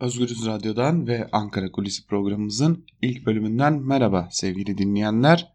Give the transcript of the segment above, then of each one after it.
Özgürüz Radyo'dan ve Ankara Kulisi programımızın ilk bölümünden merhaba sevgili dinleyenler.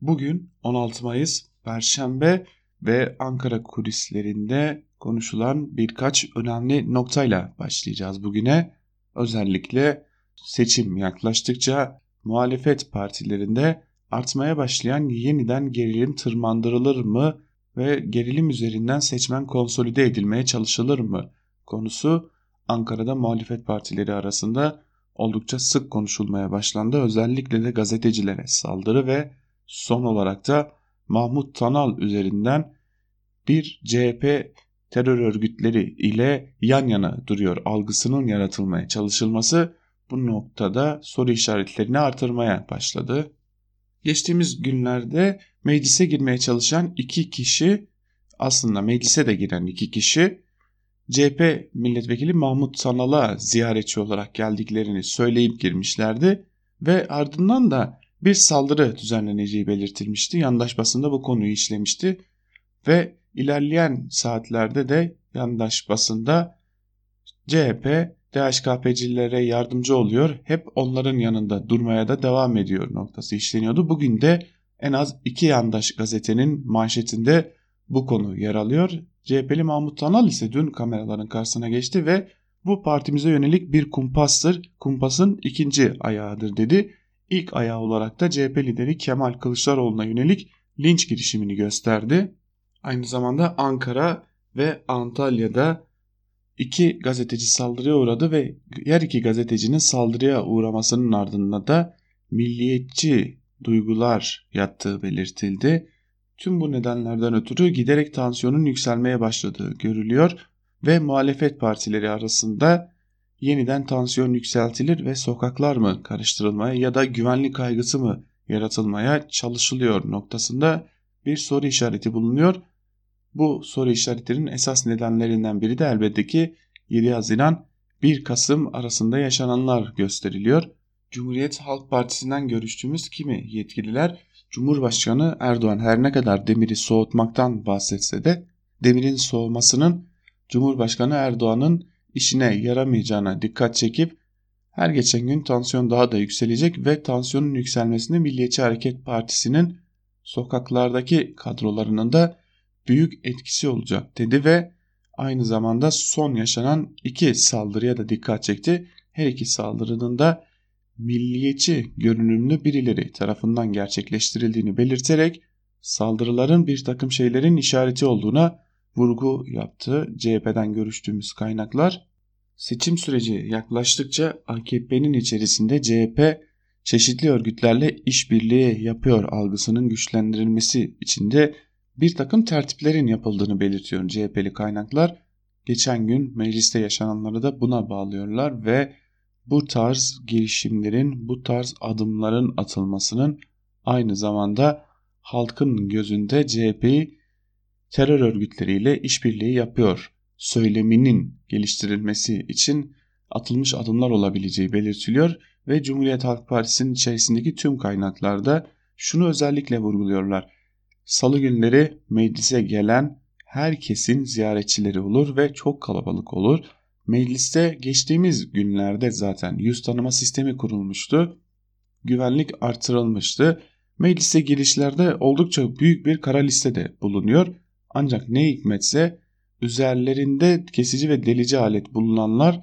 Bugün 16 Mayıs Perşembe ve Ankara kulislerinde konuşulan birkaç önemli noktayla başlayacağız bugüne. Özellikle seçim yaklaştıkça muhalefet partilerinde artmaya başlayan yeniden gerilim tırmandırılır mı ve gerilim üzerinden seçmen konsolide edilmeye çalışılır mı konusu Ankara'da muhalefet partileri arasında oldukça sık konuşulmaya başlandı. Özellikle de gazetecilere saldırı ve son olarak da Mahmut Tanal üzerinden bir CHP terör örgütleri ile yan yana duruyor algısının yaratılmaya çalışılması bu noktada soru işaretlerini artırmaya başladı. Geçtiğimiz günlerde meclise girmeye çalışan iki kişi aslında meclise de giren iki kişi CHP milletvekili Mahmut Sanal'a ziyaretçi olarak geldiklerini söyleyip girmişlerdi ve ardından da bir saldırı düzenleneceği belirtilmişti. Yandaş basında bu konuyu işlemişti ve ilerleyen saatlerde de yandaş basında CHP DHKP'cilere yardımcı oluyor. Hep onların yanında durmaya da devam ediyor noktası işleniyordu. Bugün de en az iki yandaş gazetenin manşetinde bu konu yer alıyor. CHP'li Mahmut Tanal ise dün kameraların karşısına geçti ve bu partimize yönelik bir kumpastır, kumpasın ikinci ayağıdır dedi. İlk ayağı olarak da CHP lideri Kemal Kılıçdaroğlu'na yönelik linç girişimini gösterdi. Aynı zamanda Ankara ve Antalya'da iki gazeteci saldırıya uğradı ve her iki gazetecinin saldırıya uğramasının ardından da milliyetçi duygular yattığı belirtildi. Tüm bu nedenlerden ötürü giderek tansiyonun yükselmeye başladığı görülüyor ve muhalefet partileri arasında yeniden tansiyon yükseltilir ve sokaklar mı karıştırılmaya ya da güvenlik kaygısı mı yaratılmaya çalışılıyor noktasında bir soru işareti bulunuyor. Bu soru işaretlerinin esas nedenlerinden biri de elbette ki 7 Haziran 1 Kasım arasında yaşananlar gösteriliyor. Cumhuriyet Halk Partisi'nden görüştüğümüz kimi yetkililer Cumhurbaşkanı Erdoğan her ne kadar demiri soğutmaktan bahsetse de demirin soğumasının Cumhurbaşkanı Erdoğan'ın işine yaramayacağına dikkat çekip her geçen gün tansiyon daha da yükselecek ve tansiyonun yükselmesinde Milliyetçi Hareket Partisi'nin sokaklardaki kadrolarının da büyük etkisi olacak dedi ve aynı zamanda son yaşanan iki saldırıya da dikkat çekti. Her iki saldırının da milliyetçi görünümlü birileri tarafından gerçekleştirildiğini belirterek saldırıların bir takım şeylerin işareti olduğuna vurgu yaptı. CHP'den görüştüğümüz kaynaklar seçim süreci yaklaştıkça AKP'nin içerisinde CHP çeşitli örgütlerle işbirliği yapıyor algısının güçlendirilmesi için de bir takım tertiplerin yapıldığını belirtiyor CHP'li kaynaklar. Geçen gün mecliste yaşananları da buna bağlıyorlar ve bu tarz girişimlerin, bu tarz adımların atılmasının aynı zamanda halkın gözünde CHP'yi terör örgütleriyle işbirliği yapıyor söyleminin geliştirilmesi için atılmış adımlar olabileceği belirtiliyor ve Cumhuriyet Halk Partisi'nin içerisindeki tüm kaynaklarda şunu özellikle vurguluyorlar. Salı günleri meclise gelen herkesin ziyaretçileri olur ve çok kalabalık olur. Mecliste geçtiğimiz günlerde zaten yüz tanıma sistemi kurulmuştu. Güvenlik artırılmıştı. Meclise girişlerde oldukça büyük bir kara listede bulunuyor. Ancak ne hikmetse üzerlerinde kesici ve delici alet bulunanlar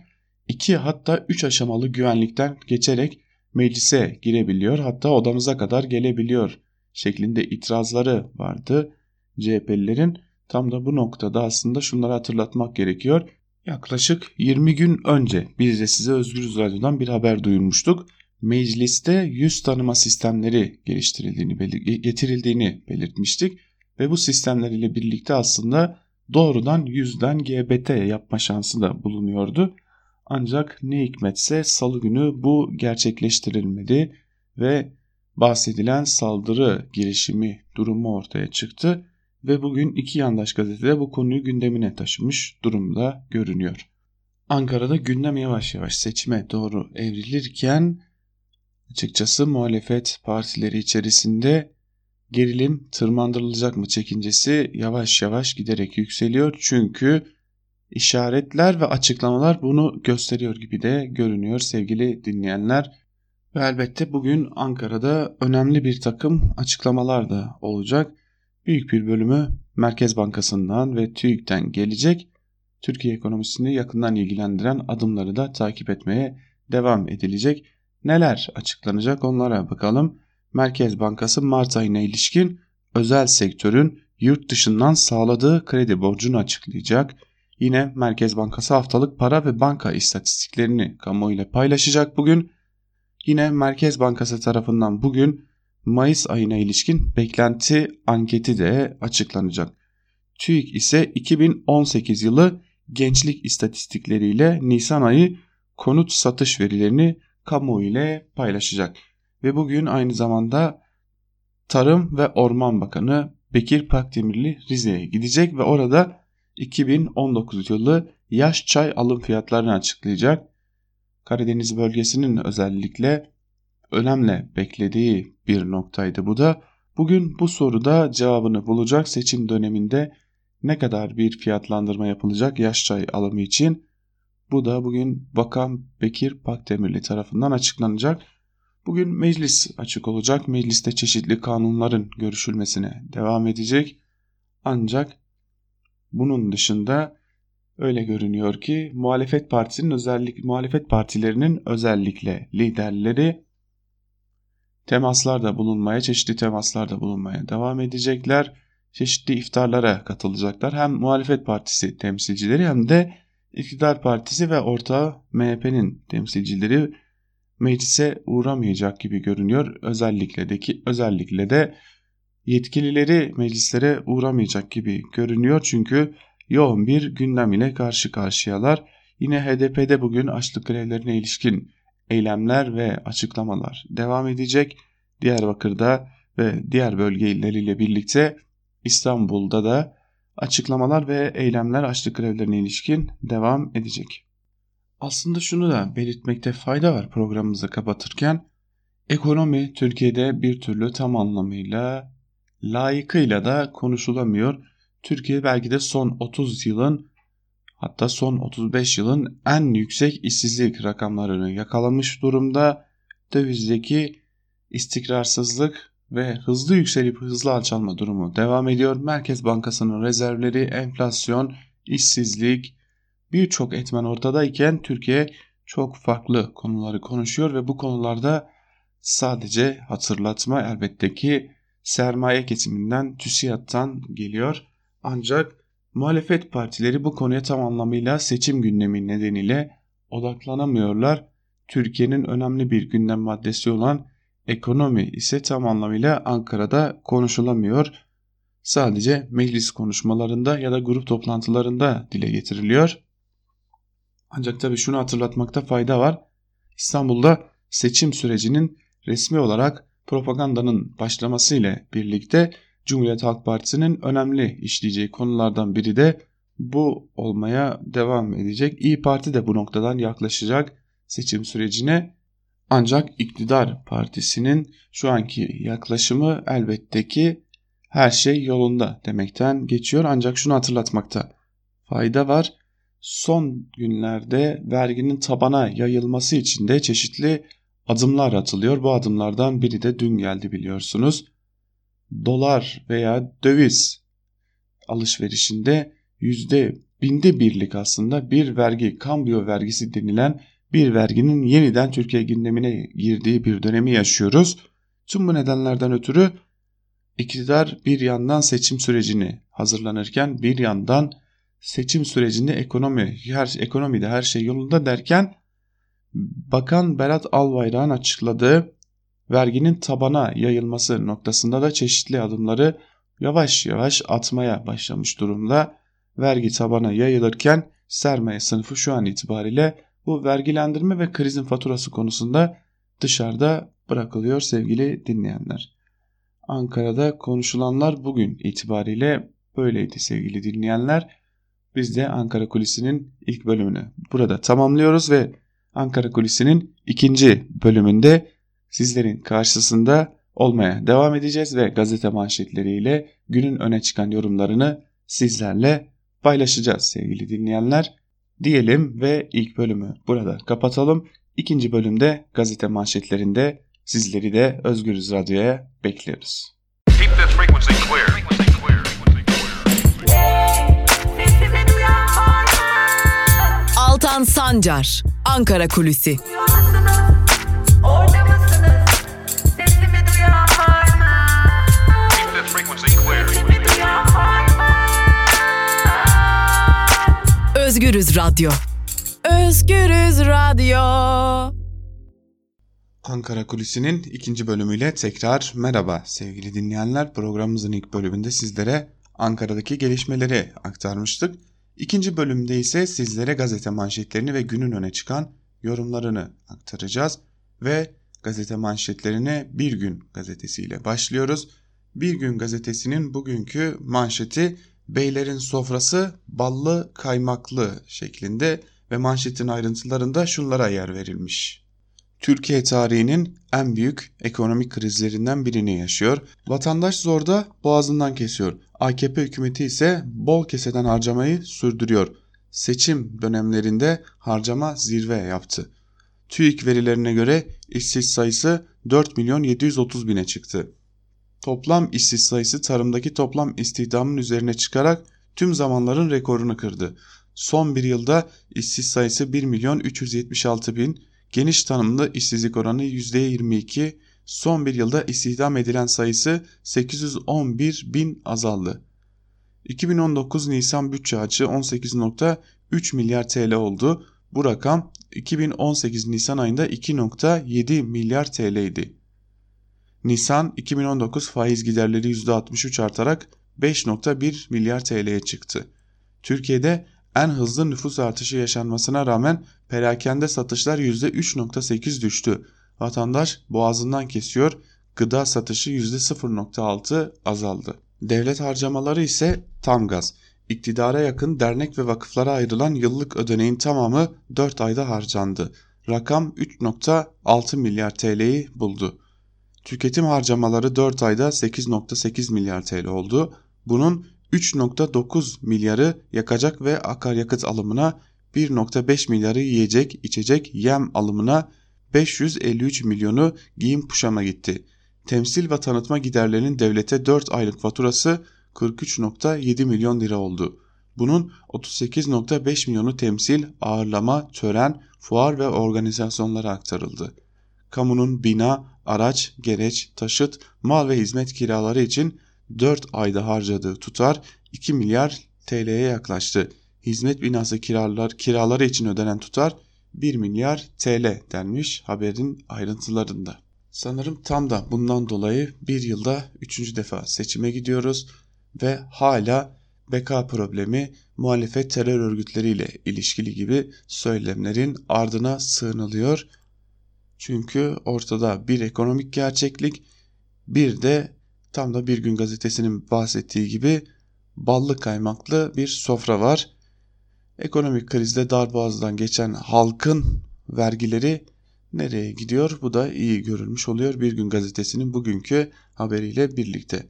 iki hatta üç aşamalı güvenlikten geçerek meclise girebiliyor hatta odamıza kadar gelebiliyor şeklinde itirazları vardı CHP'lilerin. Tam da bu noktada aslında şunları hatırlatmak gerekiyor. Yaklaşık 20 gün önce biz de size Özgürüz Radyo'dan bir haber duyurmuştuk. Mecliste yüz tanıma sistemleri geliştirildiğini, getirildiğini belirtmiştik ve bu sistemler ile birlikte aslında doğrudan yüzden GBT yapma şansı da bulunuyordu. Ancak ne hikmetse salı günü bu gerçekleştirilmedi ve bahsedilen saldırı girişimi durumu ortaya çıktı ve bugün iki yandaş gazetede bu konuyu gündemine taşımış durumda görünüyor. Ankara'da gündem yavaş yavaş seçime doğru evrilirken açıkçası muhalefet partileri içerisinde gerilim tırmandırılacak mı çekincesi yavaş yavaş giderek yükseliyor. Çünkü işaretler ve açıklamalar bunu gösteriyor gibi de görünüyor sevgili dinleyenler. Ve elbette bugün Ankara'da önemli bir takım açıklamalar da olacak. Büyük bir bölümü Merkez Bankası'ndan ve TÜİK'ten gelecek. Türkiye ekonomisini yakından ilgilendiren adımları da takip etmeye devam edilecek. Neler açıklanacak onlara bakalım. Merkez Bankası Mart ayına ilişkin özel sektörün yurt dışından sağladığı kredi borcunu açıklayacak. Yine Merkez Bankası haftalık para ve banka istatistiklerini kamuoyuyla paylaşacak bugün. Yine Merkez Bankası tarafından bugün Mayıs ayına ilişkin beklenti anketi de açıklanacak. TÜİK ise 2018 yılı gençlik istatistikleriyle Nisan ayı konut satış verilerini kamuoyu ile paylaşacak. Ve bugün aynı zamanda Tarım ve Orman Bakanı Bekir Pakdemirli Rize'ye gidecek ve orada 2019 yılı yaş çay alım fiyatlarını açıklayacak. Karadeniz bölgesinin özellikle önemli beklediği bir noktaydı bu da. Bugün bu soruda cevabını bulacak seçim döneminde ne kadar bir fiyatlandırma yapılacak yaş çay alımı için bu da bugün Bakan Bekir Pakdemirli tarafından açıklanacak. Bugün meclis açık olacak. Mecliste çeşitli kanunların görüşülmesine devam edecek. Ancak bunun dışında öyle görünüyor ki muhalefet partisinin özellik muhalefet partilerinin özellikle liderleri temaslarda bulunmaya, çeşitli temaslarda bulunmaya devam edecekler. Çeşitli iftarlara katılacaklar. Hem muhalefet partisi temsilcileri hem de iktidar partisi ve ortağı MHP'nin temsilcileri meclise uğramayacak gibi görünüyor. Özellikle de ki özellikle de yetkilileri meclislere uğramayacak gibi görünüyor. Çünkü yoğun bir gündem ile karşı karşıyalar. Yine HDP'de bugün açlık grevlerine ilişkin eylemler ve açıklamalar devam edecek. Diyarbakır'da ve diğer bölge illeriyle birlikte İstanbul'da da açıklamalar ve eylemler açlık grevlerine ilişkin devam edecek. Aslında şunu da belirtmekte fayda var programımızı kapatırken. Ekonomi Türkiye'de bir türlü tam anlamıyla layıkıyla da konuşulamıyor. Türkiye belki de son 30 yılın hatta son 35 yılın en yüksek işsizlik rakamlarını yakalamış durumda. Dövizdeki istikrarsızlık ve hızlı yükselip hızlı alçalma durumu devam ediyor. Merkez Bankası'nın rezervleri, enflasyon, işsizlik birçok etmen ortadayken Türkiye çok farklı konuları konuşuyor ve bu konularda sadece hatırlatma elbette ki sermaye kesiminden, TÜSİAD'dan geliyor. Ancak muhalefet partileri bu konuya tam anlamıyla seçim gündemi nedeniyle odaklanamıyorlar. Türkiye'nin önemli bir gündem maddesi olan ekonomi ise tam anlamıyla Ankara'da konuşulamıyor. Sadece meclis konuşmalarında ya da grup toplantılarında dile getiriliyor. Ancak tabii şunu hatırlatmakta fayda var. İstanbul'da seçim sürecinin resmi olarak propagandanın başlaması ile birlikte Cumhuriyet Halk Partisi'nin önemli işleyeceği konulardan biri de bu olmaya devam edecek. İyi Parti de bu noktadan yaklaşacak seçim sürecine. Ancak iktidar partisinin şu anki yaklaşımı elbette ki her şey yolunda demekten geçiyor. Ancak şunu hatırlatmakta fayda var. Son günlerde verginin tabana yayılması için de çeşitli adımlar atılıyor. Bu adımlardan biri de dün geldi biliyorsunuz. Dolar veya döviz alışverişinde yüzde binde birlik aslında bir vergi, kambiyo vergisi denilen bir verginin yeniden Türkiye gündemine girdiği bir dönemi yaşıyoruz. Tüm bu nedenlerden ötürü iktidar bir yandan seçim sürecini hazırlanırken bir yandan seçim sürecinde ekonomi, her, ekonomide her şey yolunda derken Bakan Berat Albayrak'ın açıkladığı verginin tabana yayılması noktasında da çeşitli adımları yavaş yavaş atmaya başlamış durumda. Vergi tabana yayılırken sermaye sınıfı şu an itibariyle bu vergilendirme ve krizin faturası konusunda dışarıda bırakılıyor sevgili dinleyenler. Ankara'da konuşulanlar bugün itibariyle böyleydi sevgili dinleyenler. Biz de Ankara Kulisi'nin ilk bölümünü burada tamamlıyoruz ve Ankara Kulisi'nin ikinci bölümünde sizlerin karşısında olmaya devam edeceğiz ve gazete manşetleriyle günün öne çıkan yorumlarını sizlerle paylaşacağız sevgili dinleyenler. Diyelim ve ilk bölümü burada kapatalım. İkinci bölümde gazete manşetlerinde sizleri de Özgürüz Radyo'ya bekliyoruz. Altan Sancar, Ankara Kulüsi. Özgürüz Radyo. Özgürüz Radyo. Ankara Kulisi'nin ikinci bölümüyle tekrar merhaba sevgili dinleyenler. Programımızın ilk bölümünde sizlere Ankara'daki gelişmeleri aktarmıştık. İkinci bölümde ise sizlere gazete manşetlerini ve günün öne çıkan yorumlarını aktaracağız. Ve gazete manşetlerine Bir Gün gazetesiyle başlıyoruz. Bir Gün gazetesinin bugünkü manşeti Beylerin sofrası ballı kaymaklı şeklinde ve manşetin ayrıntılarında şunlara yer verilmiş. Türkiye tarihinin en büyük ekonomik krizlerinden birini yaşıyor. Vatandaş zorda boğazından kesiyor. AKP hükümeti ise bol keseden harcamayı sürdürüyor. Seçim dönemlerinde harcama zirve yaptı. TÜİK verilerine göre işsiz sayısı 4 milyon 730 bine çıktı. Toplam işsiz sayısı tarımdaki toplam istihdamın üzerine çıkarak tüm zamanların rekorunu kırdı. Son bir yılda işsiz sayısı 1 milyon 376 bin, geniş tanımlı işsizlik oranı %22, son bir yılda istihdam edilen sayısı 811 bin azaldı. 2019 Nisan bütçe açığı 18.3 milyar TL oldu. Bu rakam 2018 Nisan ayında 2.7 milyar TL idi. Nisan 2019 faiz giderleri %63 artarak 5.1 milyar TL'ye çıktı. Türkiye'de en hızlı nüfus artışı yaşanmasına rağmen perakende satışlar %3.8 düştü. Vatandaş boğazından kesiyor, gıda satışı %0.6 azaldı. Devlet harcamaları ise tam gaz. İktidara yakın dernek ve vakıflara ayrılan yıllık ödeneğin tamamı 4 ayda harcandı. Rakam 3.6 milyar TL'yi buldu. Tüketim harcamaları 4 ayda 8.8 milyar TL oldu. Bunun 3.9 milyarı yakacak ve akaryakıt alımına, 1.5 milyarı yiyecek, içecek, yem alımına, 553 milyonu giyim kuşama gitti. Temsil ve tanıtma giderlerinin devlete 4 aylık faturası 43.7 milyon lira oldu. Bunun 38.5 milyonu temsil, ağırlama, tören, fuar ve organizasyonlara aktarıldı. Kamunun bina, araç, gereç, taşıt, mal ve hizmet kiraları için 4 ayda harcadığı tutar 2 milyar TL'ye yaklaştı. Hizmet binası kiralar, kiraları için ödenen tutar 1 milyar TL denmiş haberin ayrıntılarında. Sanırım tam da bundan dolayı bir yılda üçüncü defa seçime gidiyoruz ve hala beka problemi muhalefet terör örgütleriyle ilişkili gibi söylemlerin ardına sığınılıyor. Çünkü ortada bir ekonomik gerçeklik bir de tam da bir gün gazetesinin bahsettiği gibi ballı kaymaklı bir sofra var. Ekonomik krizde darboğazdan geçen halkın vergileri nereye gidiyor? Bu da iyi görülmüş oluyor Bir Gün Gazetesi'nin bugünkü haberiyle birlikte.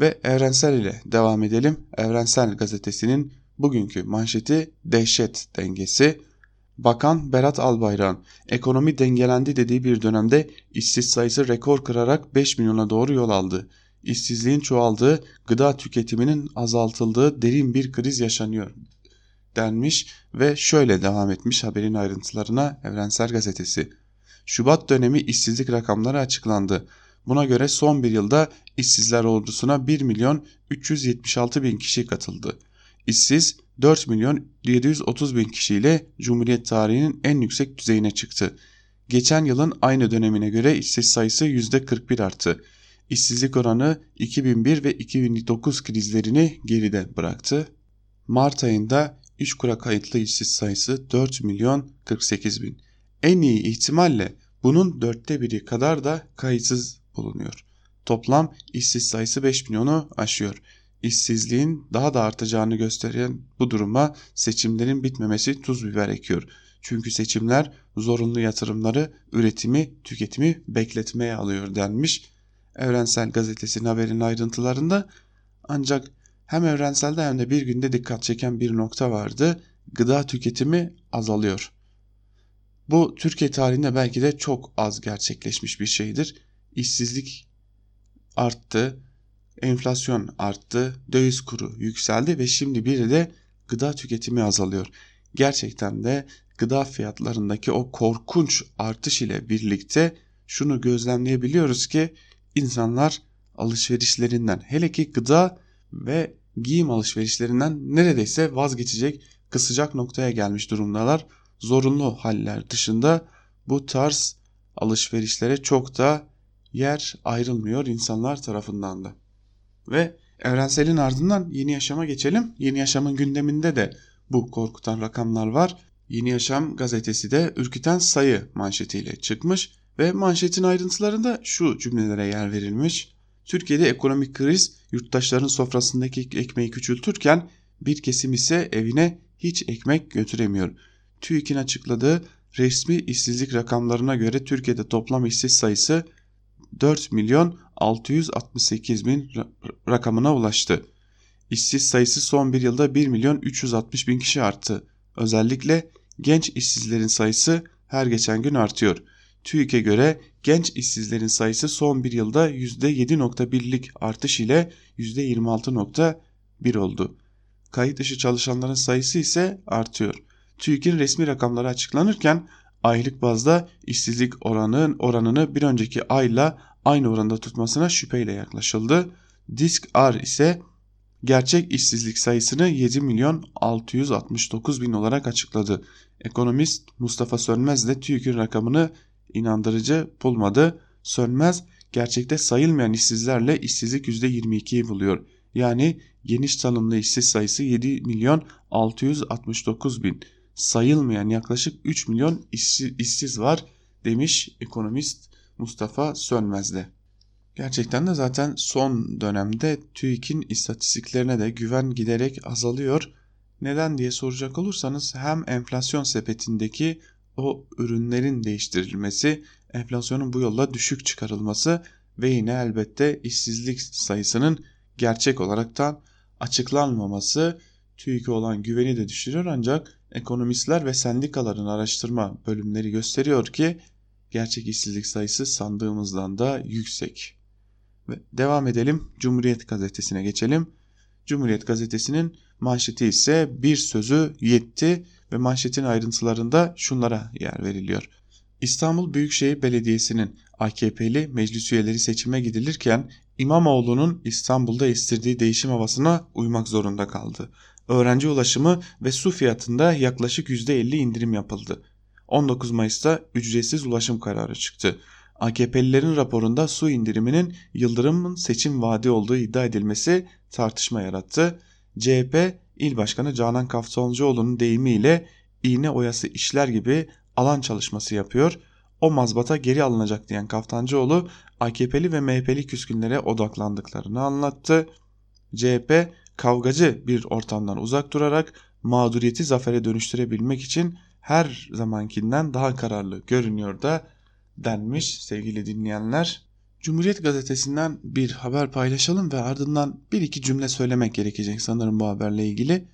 Ve Evrensel ile devam edelim. Evrensel Gazetesi'nin bugünkü manşeti dehşet dengesi. Bakan Berat Albayrak'ın ekonomi dengelendi dediği bir dönemde işsiz sayısı rekor kırarak 5 milyona doğru yol aldı. İşsizliğin çoğaldığı, gıda tüketiminin azaltıldığı derin bir kriz yaşanıyor denmiş ve şöyle devam etmiş haberin ayrıntılarına Evrensel Gazetesi. Şubat dönemi işsizlik rakamları açıklandı. Buna göre son bir yılda işsizler ordusuna 1 milyon 376 bin kişi katıldı. İşsiz 4 milyon 730 bin kişiyle Cumhuriyet tarihinin en yüksek düzeyine çıktı. Geçen yılın aynı dönemine göre işsiz sayısı %41 arttı. İşsizlik oranı 2001 ve 2009 krizlerini geride bıraktı. Mart ayında iş kura kayıtlı işsiz sayısı 4 milyon 48 bin. En iyi ihtimalle bunun dörtte biri kadar da kayıtsız bulunuyor. Toplam işsiz sayısı 5 milyonu aşıyor. İşsizliğin daha da artacağını gösteren bu duruma seçimlerin bitmemesi tuz biber ekiyor. Çünkü seçimler zorunlu yatırımları, üretimi, tüketimi bekletmeye alıyor denmiş. Evrensel Gazetesi'nin haberin ayrıntılarında ancak hem evrenselde hem de bir günde dikkat çeken bir nokta vardı. Gıda tüketimi azalıyor. Bu Türkiye tarihinde belki de çok az gerçekleşmiş bir şeydir. İşsizlik arttı, enflasyon arttı, döviz kuru yükseldi ve şimdi bir de gıda tüketimi azalıyor. Gerçekten de gıda fiyatlarındaki o korkunç artış ile birlikte şunu gözlemleyebiliyoruz ki insanlar alışverişlerinden hele ki gıda ve giyim alışverişlerinden neredeyse vazgeçecek kısacak noktaya gelmiş durumdalar. Zorunlu haller dışında bu tarz alışverişlere çok da yer ayrılmıyor insanlar tarafından da. Ve evrenselin ardından yeni yaşama geçelim. Yeni yaşamın gündeminde de bu korkutan rakamlar var. Yeni Yaşam gazetesi de ürküten sayı manşetiyle çıkmış ve manşetin ayrıntılarında şu cümlelere yer verilmiş. Türkiye'de ekonomik kriz yurttaşların sofrasındaki ekmeği küçültürken bir kesim ise evine hiç ekmek götüremiyor. TÜİK'in açıkladığı resmi işsizlik rakamlarına göre Türkiye'de toplam işsiz sayısı 4 milyon 668 bin rakamına ulaştı. İşsiz sayısı son bir yılda 1 milyon 360 bin kişi arttı. Özellikle genç işsizlerin sayısı her geçen gün artıyor. TÜİK'e göre genç işsizlerin sayısı son bir yılda %7.1'lik artış ile %26.1 oldu. Kayıt dışı çalışanların sayısı ise artıyor. TÜİK'in resmi rakamları açıklanırken aylık bazda işsizlik oranının oranını bir önceki ayla aynı oranda tutmasına şüpheyle yaklaşıldı. Disk R ise gerçek işsizlik sayısını 7 milyon 669 bin olarak açıkladı. Ekonomist Mustafa Sönmez de TÜİK'in rakamını inandırıcı bulmadı. Sönmez gerçekte sayılmayan işsizlerle işsizlik %22'yi buluyor. Yani geniş tanımlı işsiz sayısı 7 milyon 669 bin. Sayılmayan yaklaşık 3 milyon işsiz var demiş ekonomist Mustafa Sönmez'de. Gerçekten de zaten son dönemde TÜİK'in istatistiklerine de güven giderek azalıyor. Neden diye soracak olursanız hem enflasyon sepetindeki o ürünlerin değiştirilmesi, enflasyonun bu yolla düşük çıkarılması ve yine elbette işsizlik sayısının gerçek olaraktan açıklanmaması TÜİK'e olan güveni de düşürüyor ancak ekonomistler ve sendikaların araştırma bölümleri gösteriyor ki gerçek işsizlik sayısı sandığımızdan da yüksek. Ve devam edelim Cumhuriyet gazetesine geçelim. Cumhuriyet gazetesinin manşeti ise bir sözü yetti ve manşetin ayrıntılarında şunlara yer veriliyor. İstanbul Büyükşehir Belediyesi'nin AKP'li meclis üyeleri seçime gidilirken İmamoğlu'nun İstanbul'da estirdiği değişim havasına uymak zorunda kaldı. Öğrenci ulaşımı ve su fiyatında yaklaşık %50 indirim yapıldı. 19 Mayıs'ta ücretsiz ulaşım kararı çıktı. AKP'lilerin raporunda su indiriminin Yıldırım'ın seçim vaadi olduğu iddia edilmesi tartışma yarattı. CHP İl Başkanı Canan Kaftancıoğlu'nun deyimiyle iğne oyası işler gibi alan çalışması yapıyor. O mazbata geri alınacak diyen Kaftancıoğlu AKP'li ve MHP'li küskünlere odaklandıklarını anlattı. CHP kavgacı bir ortamdan uzak durarak mağduriyeti zafere dönüştürebilmek için her zamankinden daha kararlı görünüyor da denmiş sevgili dinleyenler. Cumhuriyet gazetesinden bir haber paylaşalım ve ardından bir iki cümle söylemek gerekecek sanırım bu haberle ilgili.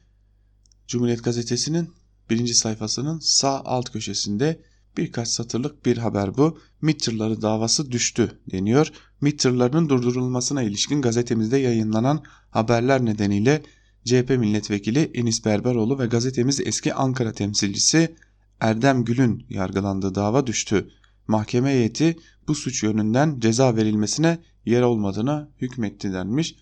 Cumhuriyet gazetesinin birinci sayfasının sağ alt köşesinde birkaç satırlık bir haber bu. MİT davası düştü deniyor. MİT durdurulmasına ilişkin gazetemizde yayınlanan haberler nedeniyle CHP milletvekili Enis Berberoğlu ve gazetemiz eski Ankara temsilcisi Erdem Gül'ün yargılandığı dava düştü. Mahkeme heyeti bu suç yönünden ceza verilmesine yer olmadığına hükmetti denmiş.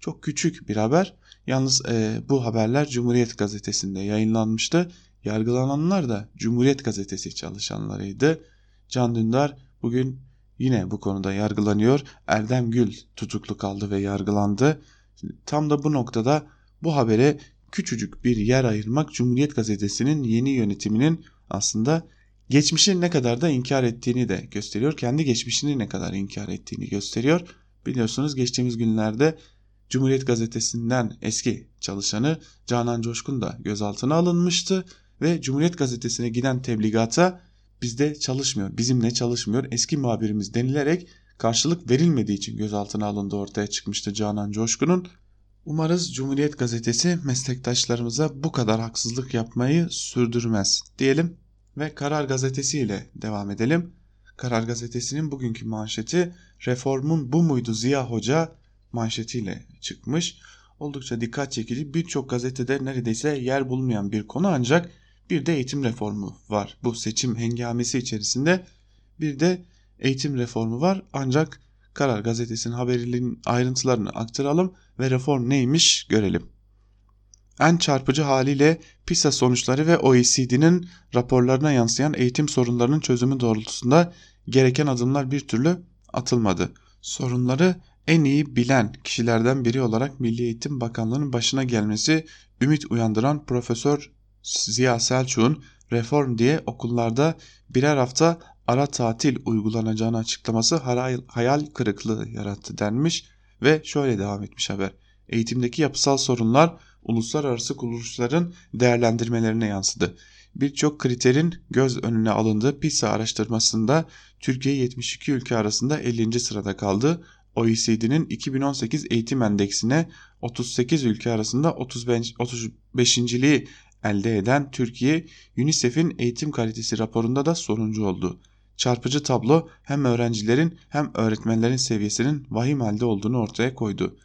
Çok küçük bir haber. Yalnız e, bu haberler Cumhuriyet Gazetesi'nde yayınlanmıştı. Yargılananlar da Cumhuriyet Gazetesi çalışanlarıydı. Can Dündar bugün yine bu konuda yargılanıyor. Erdem Gül tutuklu kaldı ve yargılandı. Tam da bu noktada bu habere küçücük bir yer ayırmak Cumhuriyet Gazetesi'nin yeni yönetiminin aslında geçmişini ne kadar da inkar ettiğini de gösteriyor. Kendi geçmişini ne kadar inkar ettiğini gösteriyor. Biliyorsunuz geçtiğimiz günlerde Cumhuriyet Gazetesi'nden eski çalışanı Canan Coşkun da gözaltına alınmıştı ve Cumhuriyet Gazetesi'ne giden tebligata bizde çalışmıyor, bizimle çalışmıyor eski muhabirimiz denilerek karşılık verilmediği için gözaltına alındığı ortaya çıkmıştı Canan Coşkun'un. Umarız Cumhuriyet Gazetesi meslektaşlarımıza bu kadar haksızlık yapmayı sürdürmez diyelim ve Karar Gazetesi ile devam edelim. Karar Gazetesi'nin bugünkü manşeti reformun bu muydu Ziya Hoca manşetiyle çıkmış. Oldukça dikkat çekici birçok gazetede neredeyse yer bulmayan bir konu ancak bir de eğitim reformu var. Bu seçim hengamesi içerisinde bir de eğitim reformu var ancak Karar Gazetesi'nin haberinin ayrıntılarını aktaralım ve reform neymiş görelim. En çarpıcı haliyle PISA sonuçları ve OECD'nin raporlarına yansıyan eğitim sorunlarının çözümü doğrultusunda gereken adımlar bir türlü atılmadı. Sorunları en iyi bilen kişilerden biri olarak Milli Eğitim Bakanlığı'nın başına gelmesi ümit uyandıran Profesör Ziya Selçuk'un reform diye okullarda birer hafta ara tatil uygulanacağını açıklaması hayal kırıklığı yarattı denmiş ve şöyle devam etmiş haber. Eğitimdeki yapısal sorunlar uluslararası kuruluşların değerlendirmelerine yansıdı. Birçok kriterin göz önüne alındığı PISA araştırmasında Türkiye 72 ülke arasında 50. sırada kaldı. OECD'nin 2018 eğitim endeksine 38 ülke arasında 35. 35.liği elde eden Türkiye, UNICEF'in eğitim kalitesi raporunda da sonuncu oldu. Çarpıcı tablo hem öğrencilerin hem öğretmenlerin seviyesinin vahim halde olduğunu ortaya koydu.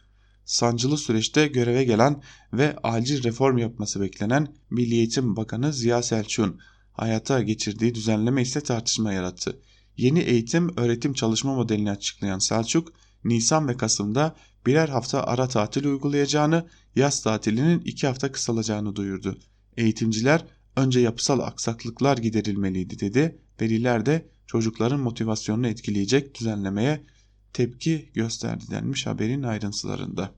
Sancılı süreçte göreve gelen ve acil reform yapması beklenen Milli Eğitim Bakanı Ziya Selçuk'un hayata geçirdiği düzenleme ise tartışma yarattı. Yeni eğitim öğretim çalışma modelini açıklayan Selçuk, Nisan ve Kasım'da birer hafta ara tatil uygulayacağını, yaz tatilinin iki hafta kısalacağını duyurdu. Eğitimciler önce yapısal aksaklıklar giderilmeliydi dedi. Veliler de çocukların motivasyonunu etkileyecek düzenlemeye tepki gösterdi denmiş haberin ayrıntılarında.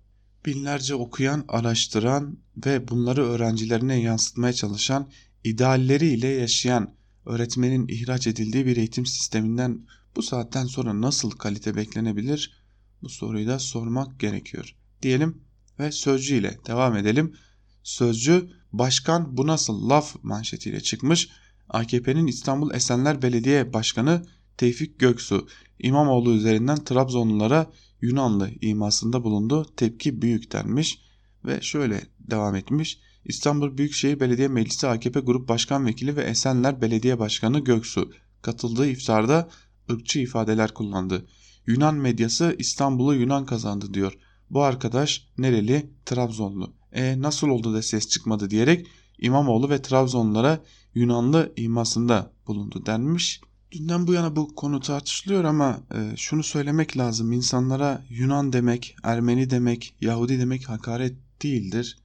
Binlerce okuyan, araştıran ve bunları öğrencilerine yansıtmaya çalışan, idealleriyle yaşayan öğretmenin ihraç edildiği bir eğitim sisteminden bu saatten sonra nasıl kalite beklenebilir? Bu soruyu da sormak gerekiyor. Diyelim ve sözcü ile devam edelim. Sözcü başkan bu nasıl laf manşetiyle çıkmış. AKP'nin İstanbul Esenler Belediye Başkanı Tevfik Göksu İmamoğlu üzerinden Trabzonlulara Yunanlı imasında bulundu. Tepki büyük denmiş ve şöyle devam etmiş. İstanbul Büyükşehir Belediye Meclisi AKP Grup Başkan Vekili ve Esenler Belediye Başkanı Göksu katıldığı iftarda ırkçı ifadeler kullandı. Yunan medyası İstanbul'u Yunan kazandı diyor. Bu arkadaş nereli? Trabzonlu. E nasıl oldu da ses çıkmadı diyerek İmamoğlu ve Trabzonlulara Yunanlı imasında bulundu denmiş. Dünden bu yana bu konu tartışılıyor ama e, şunu söylemek lazım. İnsanlara Yunan demek, Ermeni demek, Yahudi demek hakaret değildir.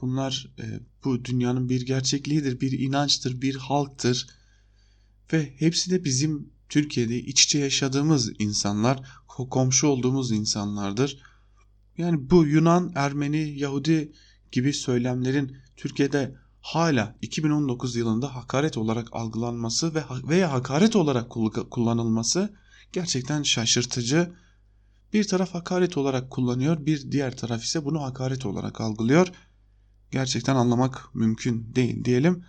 Bunlar e, bu dünyanın bir gerçekliğidir, bir inançtır, bir halktır. Ve hepsi de bizim Türkiye'de iç içe yaşadığımız insanlar, komşu olduğumuz insanlardır. Yani bu Yunan, Ermeni, Yahudi gibi söylemlerin Türkiye'de hala 2019 yılında hakaret olarak algılanması ve veya hakaret olarak kullanılması gerçekten şaşırtıcı. Bir taraf hakaret olarak kullanıyor, bir diğer taraf ise bunu hakaret olarak algılıyor. Gerçekten anlamak mümkün değil diyelim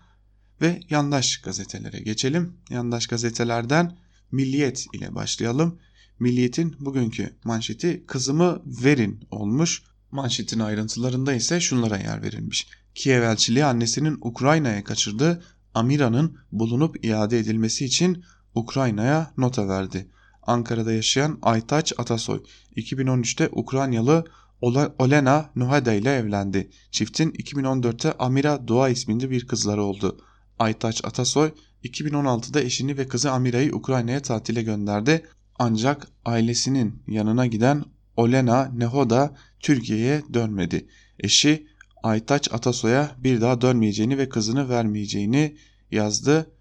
ve yandaş gazetelere geçelim. Yandaş gazetelerden Milliyet ile başlayalım. Milliyet'in bugünkü manşeti kızımı verin olmuş. Manşetin ayrıntılarında ise şunlara yer verilmiş. Kiev elçiliği annesinin Ukrayna'ya kaçırdığı Amira'nın bulunup iade edilmesi için Ukrayna'ya nota verdi. Ankara'da yaşayan Aytaç Atasoy 2013'te Ukraynalı Olena Nuhada ile evlendi. Çiftin 2014'te Amira Dua isminde bir kızları oldu. Aytaç Atasoy 2016'da eşini ve kızı Amira'yı Ukrayna'ya tatile gönderdi. Ancak ailesinin yanına giden Olena Nehoda Türkiye'ye dönmedi. Eşi Aytaç Atasoy'a bir daha dönmeyeceğini ve kızını vermeyeceğini yazdı.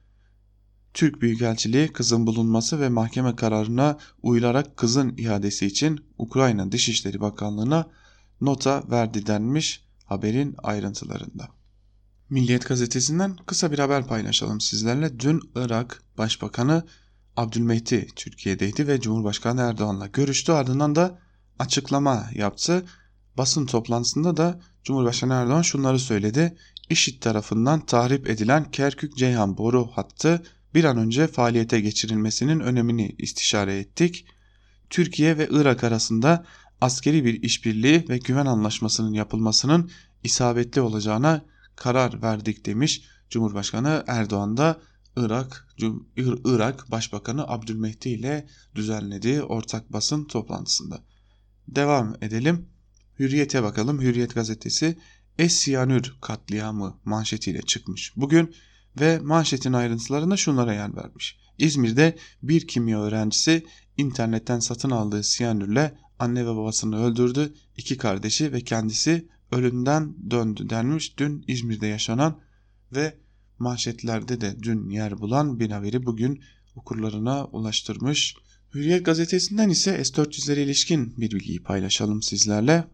Türk Büyükelçiliği kızın bulunması ve mahkeme kararına uyularak kızın iadesi için Ukrayna Dışişleri Bakanlığı'na nota verdi denmiş haberin ayrıntılarında. Milliyet gazetesinden kısa bir haber paylaşalım sizlerle. Dün Irak Başbakanı Abdülmehdi Türkiye'deydi ve Cumhurbaşkanı Erdoğan'la görüştü. Ardından da açıklama yaptı. Basın toplantısında da Cumhurbaşkanı Erdoğan şunları söyledi. İşit tarafından tahrip edilen Kerkük-Ceyhan boru hattı bir an önce faaliyete geçirilmesinin önemini istişare ettik. Türkiye ve Irak arasında askeri bir işbirliği ve güven anlaşmasının yapılmasının isabetli olacağına karar verdik demiş Cumhurbaşkanı Erdoğan da Irak, Irak Başbakanı Abdülmehdi ile düzenlediği ortak basın toplantısında. Devam edelim. Hürriyet'e bakalım. Hürriyet gazetesi Es-Siyanür katliamı manşetiyle çıkmış. Bugün ve manşetin ayrıntılarında şunlara yer vermiş. İzmir'de bir kimya öğrencisi internetten satın aldığı siyanürle anne ve babasını öldürdü. İki kardeşi ve kendisi ölümden döndü denmiş. Dün İzmir'de yaşanan ve manşetlerde de dün yer bulan bir haberi bugün okurlarına ulaştırmış. Hürriyet gazetesinden ise S-400'lere ilişkin bir bilgiyi paylaşalım sizlerle.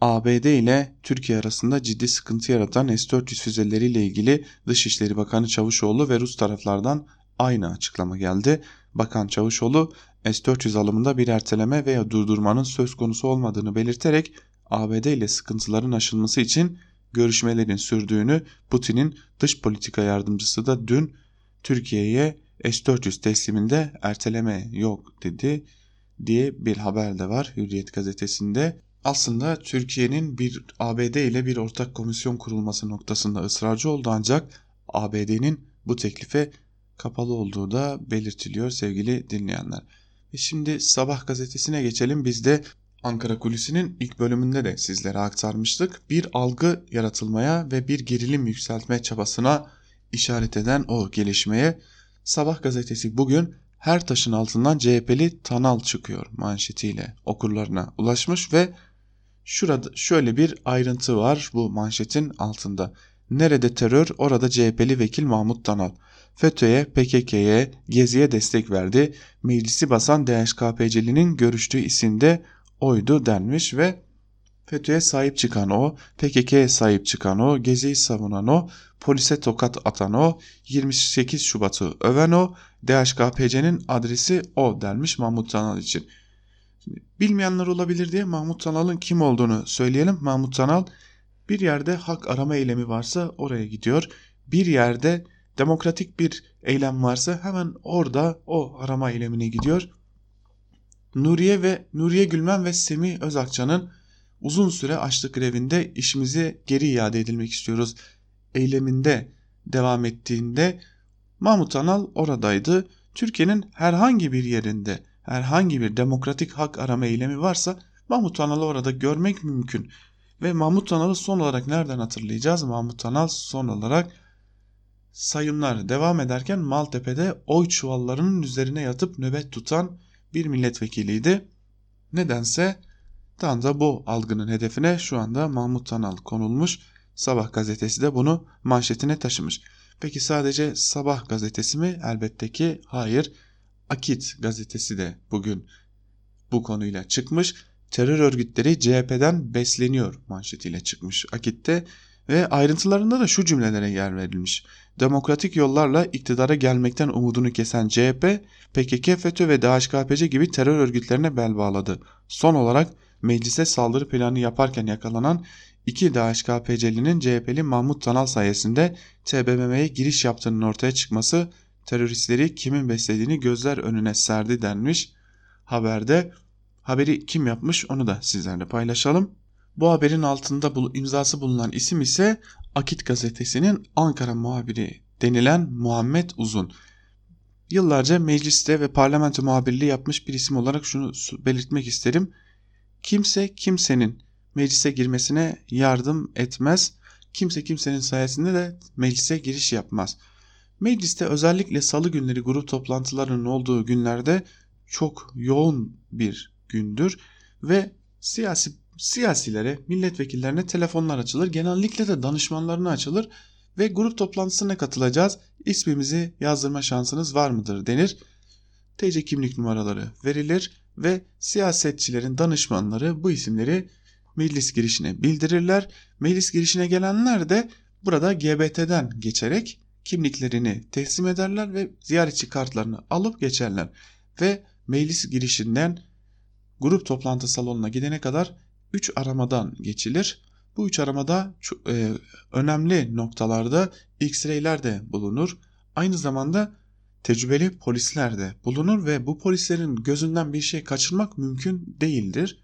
ABD ile Türkiye arasında ciddi sıkıntı yaratan S-400 füzeleriyle ilgili Dışişleri Bakanı Çavuşoğlu ve Rus taraflardan aynı açıklama geldi. Bakan Çavuşoğlu S-400 alımında bir erteleme veya durdurmanın söz konusu olmadığını belirterek ABD ile sıkıntıların aşılması için görüşmelerin sürdüğünü Putin'in dış politika yardımcısı da dün Türkiye'ye S-400 tesliminde erteleme yok dedi diye bir haber de var Hürriyet gazetesinde. Aslında Türkiye'nin bir ABD ile bir ortak komisyon kurulması noktasında ısrarcı oldu ancak ABD'nin bu teklife kapalı olduğu da belirtiliyor sevgili dinleyenler. Ve şimdi Sabah gazetesine geçelim. Biz de Ankara Kulisi'nin ilk bölümünde de sizlere aktarmıştık. Bir algı yaratılmaya ve bir gerilim yükseltme çabasına işaret eden o gelişmeye Sabah gazetesi bugün her taşın altından CHP'li Tanal çıkıyor manşetiyle okurlarına ulaşmış ve şurada şöyle bir ayrıntı var bu manşetin altında. Nerede terör orada CHP'li vekil Mahmut Tanal. FETÖ'ye, PKK'ye, Gezi'ye destek verdi. Meclisi basan DHKPC'linin görüştüğü isimde oydu denmiş ve FETÖ'ye sahip çıkan o, PKK'ye sahip çıkan o, Gezi'yi savunan o, polise tokat atan o, 28 Şubat'ı öven o, DHKPC'nin adresi o denmiş Mahmut Tanal için. Şimdi, bilmeyenler olabilir diye Mahmut Tanal'ın kim olduğunu söyleyelim. Mahmut Tanal bir yerde hak arama eylemi varsa oraya gidiyor. Bir yerde demokratik bir eylem varsa hemen orada o arama eylemine gidiyor. Nuriye ve Nuriye Gülmen ve Semih Özakça'nın uzun süre açlık grevinde işimizi geri iade edilmek istiyoruz eyleminde devam ettiğinde Mahmut Anal oradaydı. Türkiye'nin herhangi bir yerinde herhangi bir demokratik hak arama eylemi varsa Mahmut Anal'ı orada görmek mümkün. Ve Mahmut Anal'ı son olarak nereden hatırlayacağız? Mahmut Anal son olarak sayımlar devam ederken Maltepe'de oy çuvallarının üzerine yatıp nöbet tutan bir milletvekiliydi. Nedense tam da bu algının hedefine şu anda Mahmut Tanal konulmuş. Sabah gazetesi de bunu manşetine taşımış. Peki sadece Sabah gazetesi mi? Elbette ki hayır. Akit gazetesi de bugün bu konuyla çıkmış. Terör örgütleri CHP'den besleniyor manşetiyle çıkmış Akit'te ve ayrıntılarında da şu cümlelere yer verilmiş. Demokratik yollarla iktidara gelmekten umudunu kesen CHP, PKK, FETÖ ve DHKPC gibi terör örgütlerine bel bağladı. Son olarak meclise saldırı planı yaparken yakalanan iki DHKPC'linin CHP'li Mahmut Tanal sayesinde TBMM'ye giriş yaptığının ortaya çıkması teröristleri kimin beslediğini gözler önüne serdi denmiş. Haberde haberi kim yapmış onu da sizlerle paylaşalım. Bu haberin altında imzası bulunan isim ise Akit gazetesinin Ankara muhabiri denilen Muhammed Uzun. Yıllarca mecliste ve parlamento muhabirliği yapmış bir isim olarak şunu belirtmek isterim. Kimse kimsenin meclise girmesine yardım etmez. Kimse kimsenin sayesinde de meclise giriş yapmaz. Mecliste özellikle salı günleri grup toplantılarının olduğu günlerde çok yoğun bir gündür ve siyasi siyasilere, milletvekillerine telefonlar açılır. Genellikle de danışmanlarına açılır ve grup toplantısına katılacağız. İsmimizi yazdırma şansınız var mıdır denir. TC kimlik numaraları verilir ve siyasetçilerin danışmanları bu isimleri meclis girişine bildirirler. Meclis girişine gelenler de burada GBT'den geçerek kimliklerini teslim ederler ve ziyaretçi kartlarını alıp geçerler. Ve meclis girişinden grup toplantı salonuna gidene kadar 3 aramadan geçilir. Bu 3 aramada e, önemli noktalarda X-ray'ler de bulunur. Aynı zamanda tecrübeli polisler de bulunur ve bu polislerin gözünden bir şey kaçırmak mümkün değildir.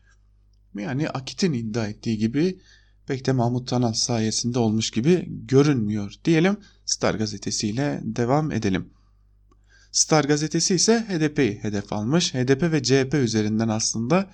Yani Akit'in iddia ettiği gibi pek de Mahmut Tanal sayesinde olmuş gibi görünmüyor diyelim. Star gazetesiyle devam edelim. Star gazetesi ise HDP'yi hedef almış. HDP ve CHP üzerinden aslında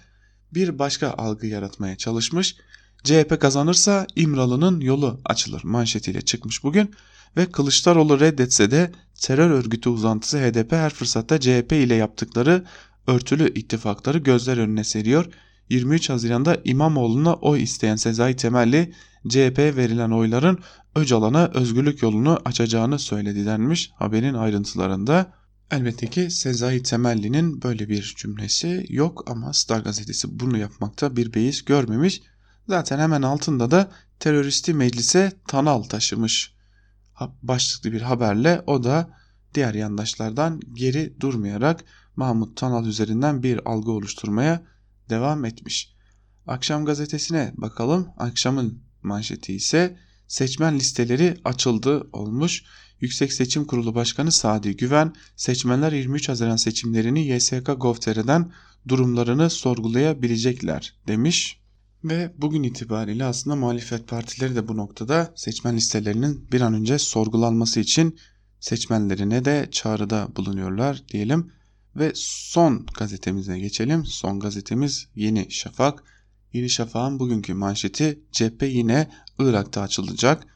bir başka algı yaratmaya çalışmış. CHP kazanırsa İmralı'nın yolu açılır manşetiyle çıkmış bugün ve Kılıçdaroğlu reddetse de terör örgütü uzantısı HDP her fırsatta CHP ile yaptıkları örtülü ittifakları gözler önüne seriyor. 23 Haziran'da İmamoğlu'na oy isteyen Sezai Temelli CHP'ye verilen oyların Öcalan'a özgürlük yolunu açacağını söyledi denmiş haberin ayrıntılarında. Elbette ki Sezai Temelli'nin böyle bir cümlesi yok ama Star gazetesi bunu yapmakta bir beis görmemiş. Zaten hemen altında da teröristi meclise Tanal taşımış başlıklı bir haberle o da diğer yandaşlardan geri durmayarak Mahmut Tanal üzerinden bir algı oluşturmaya devam etmiş. Akşam gazetesine bakalım. Akşamın manşeti ise seçmen listeleri açıldı olmuş. Yüksek Seçim Kurulu Başkanı Sadi Güven, seçmenler 23 Haziran seçimlerini YSK Gov.tr'den durumlarını sorgulayabilecekler demiş. Ve bugün itibariyle aslında muhalefet partileri de bu noktada seçmen listelerinin bir an önce sorgulanması için seçmenlerine de çağrıda bulunuyorlar diyelim. Ve son gazetemize geçelim. Son gazetemiz Yeni Şafak. Yeni Şafak'ın bugünkü manşeti cephe yine Irak'ta açılacak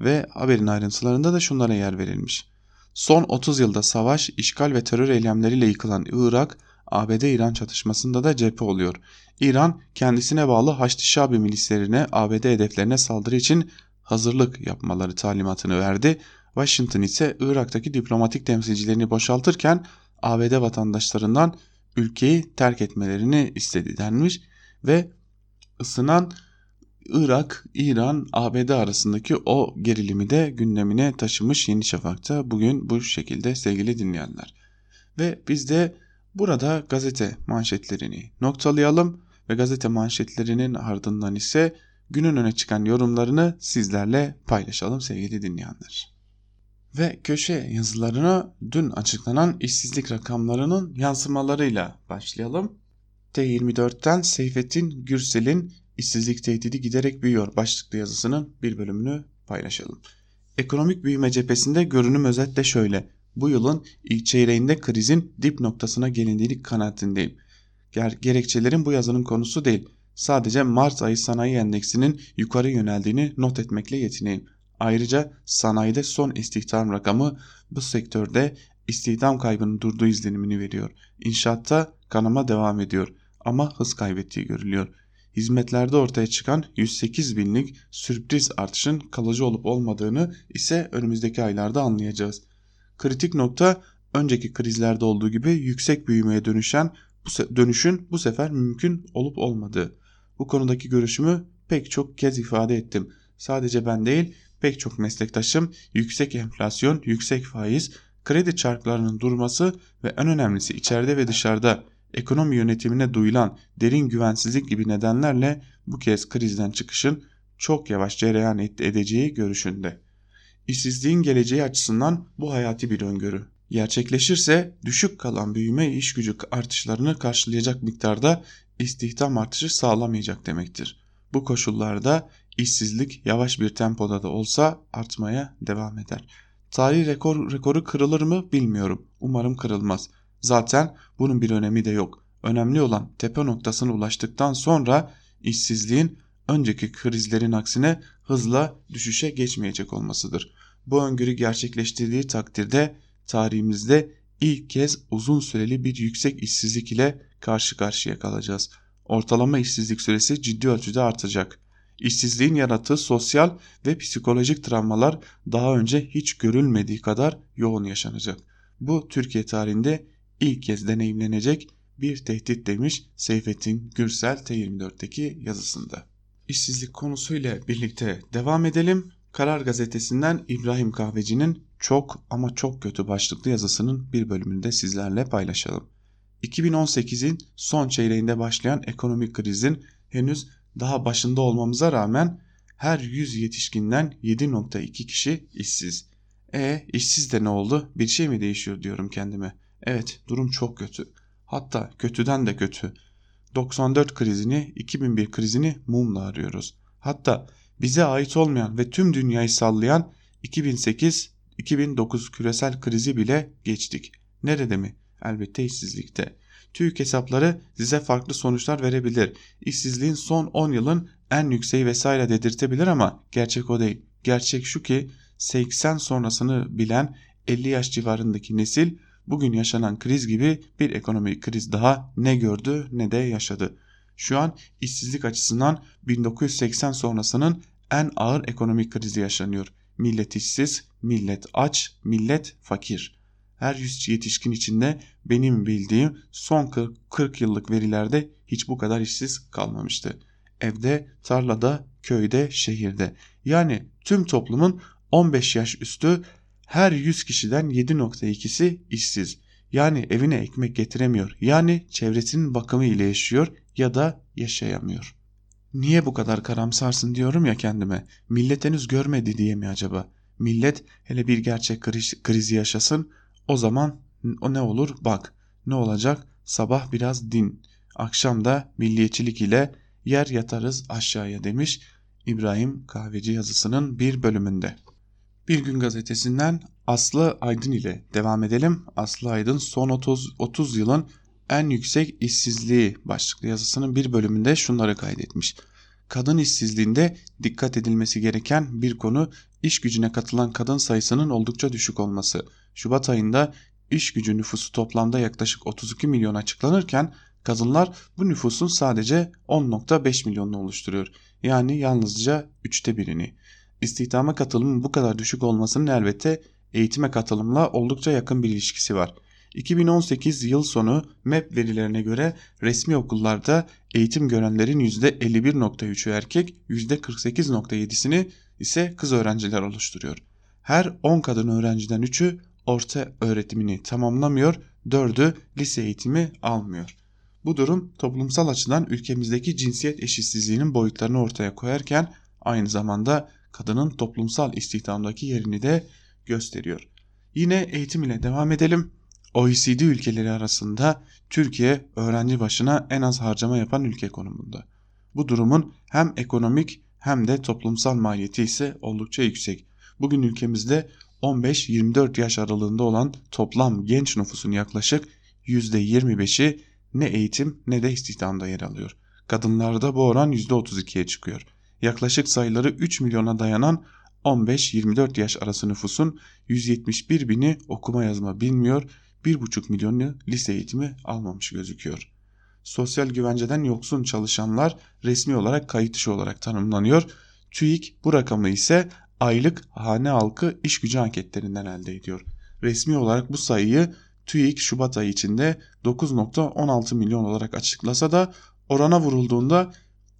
ve haberin ayrıntılarında da şunlara yer verilmiş. Son 30 yılda savaş, işgal ve terör eylemleriyle yıkılan Irak, ABD-İran çatışmasında da cephe oluyor. İran kendisine bağlı Haçlı Şabi milislerine ABD hedeflerine saldırı için hazırlık yapmaları talimatını verdi. Washington ise Irak'taki diplomatik temsilcilerini boşaltırken ABD vatandaşlarından ülkeyi terk etmelerini istedi denmiş ve ısınan Irak, İran, ABD arasındaki o gerilimi de gündemine taşımış Yeni Şafak'ta bugün bu şekilde sevgili dinleyenler. Ve biz de burada gazete manşetlerini noktalayalım ve gazete manşetlerinin ardından ise günün öne çıkan yorumlarını sizlerle paylaşalım sevgili dinleyenler. Ve köşe yazılarına dün açıklanan işsizlik rakamlarının yansımalarıyla başlayalım. T24'ten Seyfettin Gürsel'in işsizlik tehdidi giderek büyüyor başlıklı yazısının bir bölümünü paylaşalım. Ekonomik büyüme cephesinde görünüm özetle şöyle. Bu yılın ilk çeyreğinde krizin dip noktasına gelindiği kanaatindeyim. Ger gerekçelerin bu yazının konusu değil. Sadece Mart ayı sanayi endeksinin yukarı yöneldiğini not etmekle yetineyim. Ayrıca sanayide son istihdam rakamı bu sektörde istihdam kaybının durduğu izlenimini veriyor. İnşaatta kanama devam ediyor ama hız kaybettiği görülüyor. Hizmetlerde ortaya çıkan 108 binlik sürpriz artışın kalıcı olup olmadığını ise önümüzdeki aylarda anlayacağız. Kritik nokta önceki krizlerde olduğu gibi yüksek büyümeye dönüşen bu dönüşün bu sefer mümkün olup olmadığı. Bu konudaki görüşümü pek çok kez ifade ettim. Sadece ben değil pek çok meslektaşım yüksek enflasyon, yüksek faiz, kredi çarklarının durması ve en önemlisi içeride ve dışarıda ekonomi yönetimine duyulan derin güvensizlik gibi nedenlerle bu kez krizden çıkışın çok yavaş cereyan edeceği görüşünde. İşsizliğin geleceği açısından bu hayati bir öngörü. Gerçekleşirse düşük kalan büyüme iş gücü artışlarını karşılayacak miktarda istihdam artışı sağlamayacak demektir. Bu koşullarda işsizlik yavaş bir tempoda da olsa artmaya devam eder. Tarih rekor, rekoru kırılır mı bilmiyorum. Umarım kırılmaz. Zaten bunun bir önemi de yok. Önemli olan tepe noktasına ulaştıktan sonra işsizliğin önceki krizlerin aksine hızla düşüşe geçmeyecek olmasıdır. Bu öngörü gerçekleştirdiği takdirde tarihimizde ilk kez uzun süreli bir yüksek işsizlik ile karşı karşıya kalacağız. Ortalama işsizlik süresi ciddi ölçüde artacak. İşsizliğin yarattığı sosyal ve psikolojik travmalar daha önce hiç görülmediği kadar yoğun yaşanacak. Bu Türkiye tarihinde ilk kez deneyimlenecek bir tehdit demiş Seyfettin Gürsel T24'teki yazısında. İşsizlik konusuyla birlikte devam edelim. Karar gazetesinden İbrahim Kahveci'nin çok ama çok kötü başlıklı yazısının bir bölümünü de sizlerle paylaşalım. 2018'in son çeyreğinde başlayan ekonomik krizin henüz daha başında olmamıza rağmen her 100 yetişkinden 7.2 kişi işsiz. E işsiz de ne oldu? Bir şey mi değişiyor diyorum kendime. Evet durum çok kötü. Hatta kötüden de kötü. 94 krizini, 2001 krizini mumla arıyoruz. Hatta bize ait olmayan ve tüm dünyayı sallayan 2008-2009 küresel krizi bile geçtik. Nerede mi? Elbette işsizlikte. TÜİK hesapları size farklı sonuçlar verebilir. İşsizliğin son 10 yılın en yükseği vesaire dedirtebilir ama gerçek o değil. Gerçek şu ki 80 sonrasını bilen 50 yaş civarındaki nesil bugün yaşanan kriz gibi bir ekonomik kriz daha ne gördü ne de yaşadı. Şu an işsizlik açısından 1980 sonrasının en ağır ekonomik krizi yaşanıyor. Millet işsiz, millet aç, millet fakir. Her yüz yetişkin içinde benim bildiğim son 40, 40 yıllık verilerde hiç bu kadar işsiz kalmamıştı. Evde, tarlada, köyde, şehirde. Yani tüm toplumun 15 yaş üstü her 100 kişiden 7.2'si işsiz. Yani evine ekmek getiremiyor. Yani çevresinin bakımı ile yaşıyor ya da yaşayamıyor. Niye bu kadar karamsarsın diyorum ya kendime. Millet henüz görmedi diye mi acaba? Millet hele bir gerçek kriz, krizi yaşasın. O zaman o ne olur? Bak ne olacak? Sabah biraz din. Akşam da milliyetçilik ile yer yatarız aşağıya demiş İbrahim Kahveci yazısının bir bölümünde. Bir Gün Gazetesi'nden Aslı Aydın ile devam edelim. Aslı Aydın son 30, 30 yılın en yüksek işsizliği başlıklı yazısının bir bölümünde şunları kaydetmiş. Kadın işsizliğinde dikkat edilmesi gereken bir konu iş gücüne katılan kadın sayısının oldukça düşük olması. Şubat ayında iş gücü nüfusu toplamda yaklaşık 32 milyon açıklanırken kadınlar bu nüfusun sadece 10.5 milyonunu oluşturuyor. Yani yalnızca üçte birini. İstihdama katılımın bu kadar düşük olmasının elbette eğitime katılımla oldukça yakın bir ilişkisi var. 2018 yıl sonu MEP verilerine göre resmi okullarda eğitim görenlerin %51.3'ü erkek, %48.7'sini ise kız öğrenciler oluşturuyor. Her 10 kadın öğrenciden 3'ü orta öğretimini tamamlamıyor, 4'ü lise eğitimi almıyor. Bu durum toplumsal açıdan ülkemizdeki cinsiyet eşitsizliğinin boyutlarını ortaya koyarken aynı zamanda kadının toplumsal istihdamdaki yerini de gösteriyor. Yine eğitim ile devam edelim. OECD ülkeleri arasında Türkiye öğrenci başına en az harcama yapan ülke konumunda. Bu durumun hem ekonomik hem de toplumsal maliyeti ise oldukça yüksek. Bugün ülkemizde 15-24 yaş aralığında olan toplam genç nüfusun yaklaşık %25'i ne eğitim ne de istihdamda yer alıyor. Kadınlarda bu oran %32'ye çıkıyor. Yaklaşık sayıları 3 milyona dayanan 15-24 yaş arası nüfusun 171 bini okuma yazma bilmiyor, 1,5 milyonu lise eğitimi almamış gözüküyor. Sosyal güvenceden yoksun çalışanlar resmi olarak kayıt dışı olarak tanımlanıyor. TÜİK bu rakamı ise aylık hane halkı iş gücü anketlerinden elde ediyor. Resmi olarak bu sayıyı TÜİK Şubat ayı içinde 9.16 milyon olarak açıklasa da orana vurulduğunda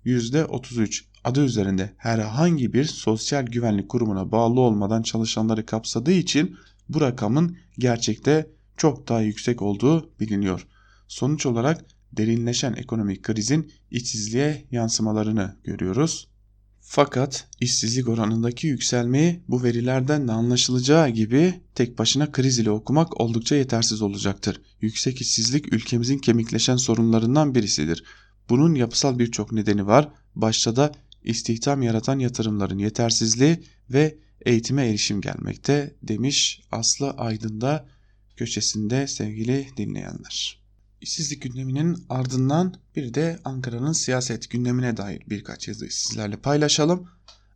%33 adı üzerinde herhangi bir sosyal güvenlik kurumuna bağlı olmadan çalışanları kapsadığı için bu rakamın gerçekte çok daha yüksek olduğu biliniyor. Sonuç olarak derinleşen ekonomik krizin işsizliğe yansımalarını görüyoruz. Fakat işsizlik oranındaki yükselmeyi bu verilerden de anlaşılacağı gibi tek başına kriz ile okumak oldukça yetersiz olacaktır. Yüksek işsizlik ülkemizin kemikleşen sorunlarından birisidir. Bunun yapısal birçok nedeni var. Başta da istihdam yaratan yatırımların yetersizliği ve eğitime erişim gelmekte demiş Aslı Aydın'da köşesinde sevgili dinleyenler. İşsizlik gündeminin ardından bir de Ankara'nın siyaset gündemine dair birkaç yazı sizlerle paylaşalım.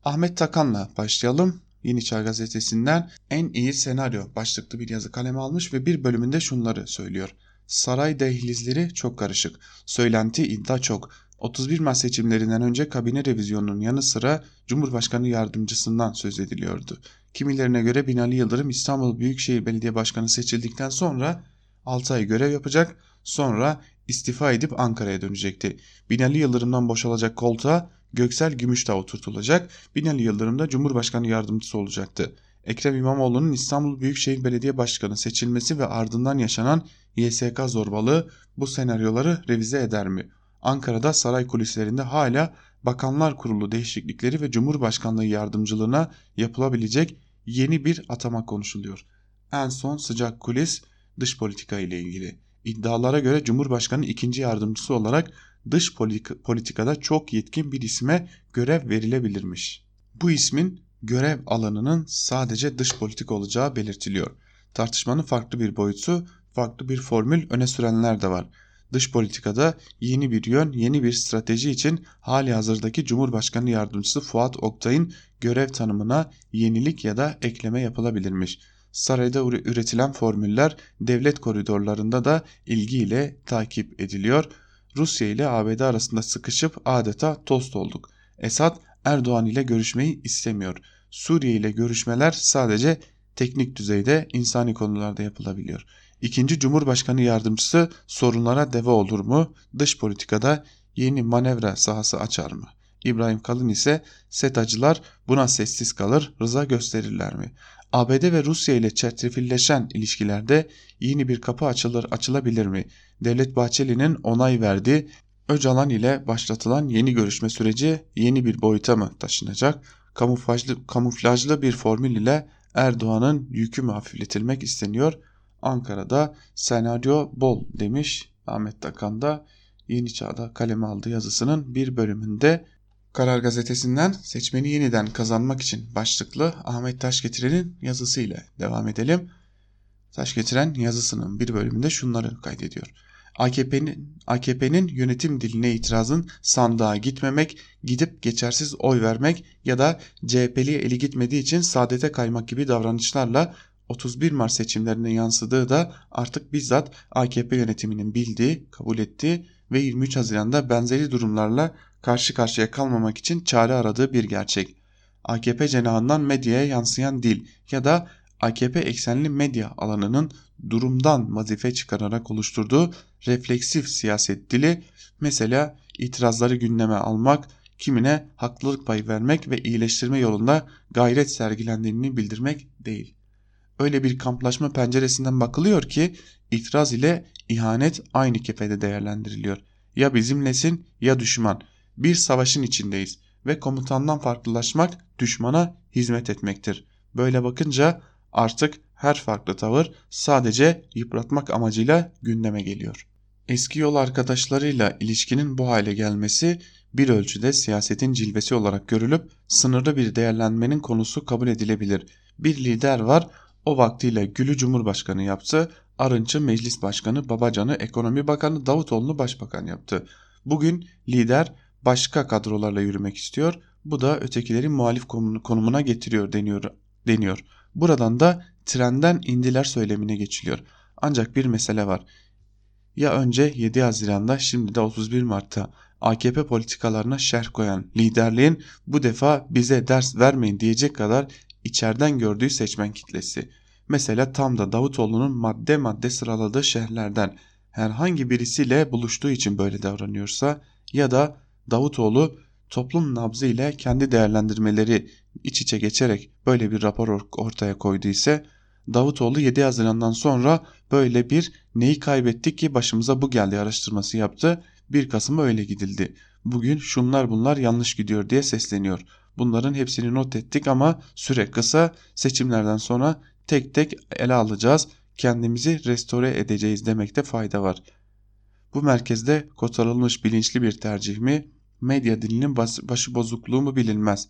Ahmet Takan'la başlayalım. Yeni Çağ Gazetesi'nden en iyi senaryo başlıklı bir yazı kaleme almış ve bir bölümünde şunları söylüyor. Saray dehlizleri çok karışık. Söylenti iddia çok. 31 Mart seçimlerinden önce kabine revizyonunun yanı sıra Cumhurbaşkanı yardımcısından söz ediliyordu. Kimilerine göre Binali Yıldırım İstanbul Büyükşehir Belediye Başkanı seçildikten sonra 6 ay görev yapacak sonra istifa edip Ankara'ya dönecekti. Binali Yıldırım'dan boşalacak koltuğa Göksel Gümüşdağ oturtulacak. Binali Yıldırım da Cumhurbaşkanı yardımcısı olacaktı. Ekrem İmamoğlu'nun İstanbul Büyükşehir Belediye Başkanı seçilmesi ve ardından yaşanan YSK zorbalığı bu senaryoları revize eder mi? Ankara'da saray kulislerinde hala Bakanlar Kurulu değişiklikleri ve Cumhurbaşkanlığı yardımcılığına yapılabilecek yeni bir atama konuşuluyor. En son sıcak kulis dış politika ile ilgili. İddialara göre Cumhurbaşkanı ikinci yardımcısı olarak dış politikada çok yetkin bir isme görev verilebilirmiş. Bu ismin görev alanının sadece dış politik olacağı belirtiliyor. Tartışmanın farklı bir boyutu, farklı bir formül öne sürenler de var. Dış politikada yeni bir yön, yeni bir strateji için hali hazırdaki Cumhurbaşkanı Yardımcısı Fuat Oktay'ın görev tanımına yenilik ya da ekleme yapılabilirmiş. Sarayda üretilen formüller devlet koridorlarında da ilgiyle takip ediliyor. Rusya ile ABD arasında sıkışıp adeta tost olduk. Esad Erdoğan ile görüşmeyi istemiyor. Suriye ile görüşmeler sadece teknik düzeyde insani konularda yapılabiliyor. İkinci Cumhurbaşkanı yardımcısı sorunlara deve olur mu? Dış politikada yeni manevra sahası açar mı? İbrahim Kalın ise SETA'cılar buna sessiz kalır, rıza gösterirler mi? ABD ve Rusya ile çetrefilleşen ilişkilerde yeni bir kapı açılır açılabilir mi? Devlet Bahçeli'nin onay verdiği Öcalan ile başlatılan yeni görüşme süreci yeni bir boyuta mı taşınacak? Kamuflajlı, kamuflajlı bir formül ile Erdoğan'ın yükü mü hafifletilmek isteniyor? Ankara'da senaryo bol demiş Ahmet Takan da Yeni Çağ'da kaleme aldığı yazısının bir bölümünde Karar Gazetesi'nden seçmeni yeniden kazanmak için başlıklı Ahmet Taşgetiren'in yazısıyla devam edelim. Taşgetiren yazısının bir bölümünde şunları kaydediyor. AKP'nin AKP'nin yönetim diline itirazın sandığa gitmemek, gidip geçersiz oy vermek ya da CHP'li eli gitmediği için saadete kaymak gibi davranışlarla 31 Mart seçimlerine yansıdığı da artık bizzat AKP yönetiminin bildiği, kabul ettiği ve 23 Haziran'da benzeri durumlarla karşı karşıya kalmamak için çare aradığı bir gerçek. AKP cenahından medyaya yansıyan dil ya da AKP eksenli medya alanının durumdan vazife çıkararak oluşturduğu refleksif siyaset dili mesela itirazları gündeme almak, kimine haklılık payı vermek ve iyileştirme yolunda gayret sergilendiğini bildirmek değil. Öyle bir kamplaşma penceresinden bakılıyor ki itiraz ile ihanet aynı kefede değerlendiriliyor. Ya bizimlesin ya düşman. Bir savaşın içindeyiz ve komutandan farklılaşmak düşmana hizmet etmektir. Böyle bakınca artık her farklı tavır sadece yıpratmak amacıyla gündeme geliyor. Eski yol arkadaşlarıyla ilişkinin bu hale gelmesi bir ölçüde siyasetin cilvesi olarak görülüp sınırlı bir değerlenmenin konusu kabul edilebilir. Bir lider var o vaktiyle Gül'ü Cumhurbaşkanı yaptı, Arınç'ı Meclis Başkanı, Babacan'ı Ekonomi Bakanı, Davutoğlu'nu Başbakan yaptı. Bugün lider başka kadrolarla yürümek istiyor. Bu da ötekileri muhalif konumuna getiriyor deniyor. deniyor. Buradan da trenden indiler söylemine geçiliyor. Ancak bir mesele var. Ya önce 7 Haziran'da şimdi de 31 Mart'ta AKP politikalarına şerh koyan liderliğin bu defa bize ders vermeyin diyecek kadar içeriden gördüğü seçmen kitlesi. Mesela tam da Davutoğlu'nun madde madde sıraladığı şehirlerden herhangi birisiyle buluştuğu için böyle davranıyorsa ya da Davutoğlu toplum nabzı ile kendi değerlendirmeleri iç içe geçerek böyle bir rapor ortaya koydu ise Davutoğlu 7 Haziran'dan sonra böyle bir neyi kaybettik ki başımıza bu geldi araştırması yaptı. 1 Kasım'a öyle gidildi. Bugün şunlar bunlar yanlış gidiyor diye sesleniyor. Bunların hepsini not ettik ama süre kısa seçimlerden sonra tek tek ele alacağız. Kendimizi restore edeceğiz demekte fayda var. Bu merkezde kotarılmış bilinçli bir tercih mi? Medya dilinin başı bozukluğu mu bilinmez.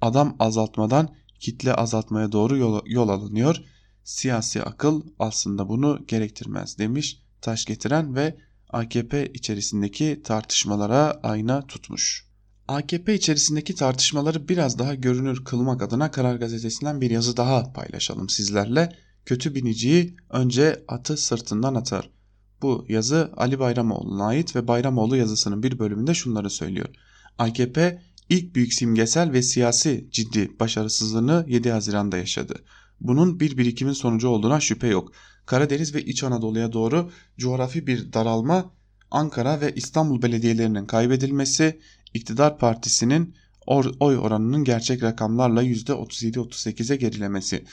Adam azaltmadan kitle azaltmaya doğru yol, yol alınıyor. Siyasi akıl aslında bunu gerektirmez demiş taş getiren ve AKP içerisindeki tartışmalara ayna tutmuş. AKP içerisindeki tartışmaları biraz daha görünür kılmak adına Karar Gazetesi'nden bir yazı daha paylaşalım sizlerle. Kötü biniciyi önce atı sırtından atar. Bu yazı Ali Bayramoğlu'na ait ve Bayramoğlu yazısının bir bölümünde şunları söylüyor. AKP ilk büyük simgesel ve siyasi ciddi başarısızlığını 7 Haziran'da yaşadı. Bunun bir birikimin sonucu olduğuna şüphe yok. Karadeniz ve İç Anadolu'ya doğru coğrafi bir daralma, Ankara ve İstanbul belediyelerinin kaybedilmesi, iktidar partisinin oy oranının gerçek rakamlarla %37-38'e gerilemesi,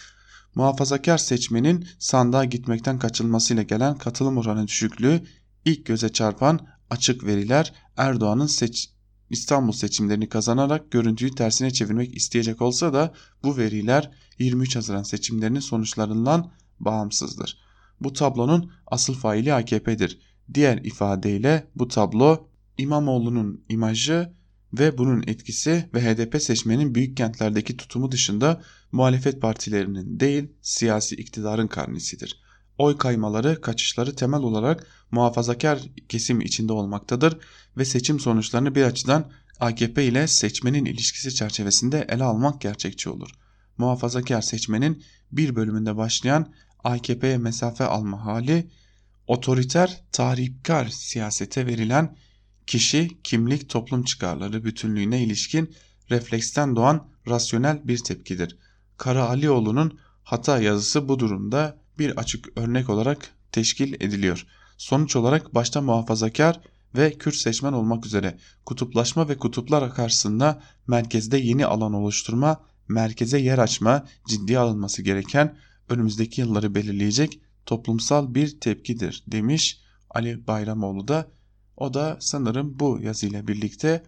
muhafazakar seçmenin sandığa gitmekten kaçılmasıyla gelen katılım oranı düşüklüğü, ilk göze çarpan açık veriler Erdoğan'ın seç İstanbul seçimlerini kazanarak görüntüyü tersine çevirmek isteyecek olsa da bu veriler 23 Haziran seçimlerinin sonuçlarından bağımsızdır. Bu tablonun asıl faili AKP'dir. Diğer ifadeyle bu tablo İmamoğlu'nun imajı ve bunun etkisi ve HDP seçmenin büyük kentlerdeki tutumu dışında muhalefet partilerinin değil siyasi iktidarın karnesidir. Oy kaymaları, kaçışları temel olarak muhafazakar kesim içinde olmaktadır ve seçim sonuçlarını bir açıdan AKP ile seçmenin ilişkisi çerçevesinde ele almak gerçekçi olur. Muhafazakar seçmenin bir bölümünde başlayan AKP'ye mesafe alma hali, otoriter, tahripkar siyasete verilen kişi, kimlik, toplum çıkarları bütünlüğüne ilişkin refleksten doğan rasyonel bir tepkidir. Kara Alioğlu'nun hata yazısı bu durumda bir açık örnek olarak teşkil ediliyor. Sonuç olarak başta muhafazakar ve Kürt seçmen olmak üzere kutuplaşma ve kutuplar karşısında merkezde yeni alan oluşturma, merkeze yer açma ciddiye alınması gereken önümüzdeki yılları belirleyecek toplumsal bir tepkidir demiş Ali Bayramoğlu da. O da sanırım bu yazıyla birlikte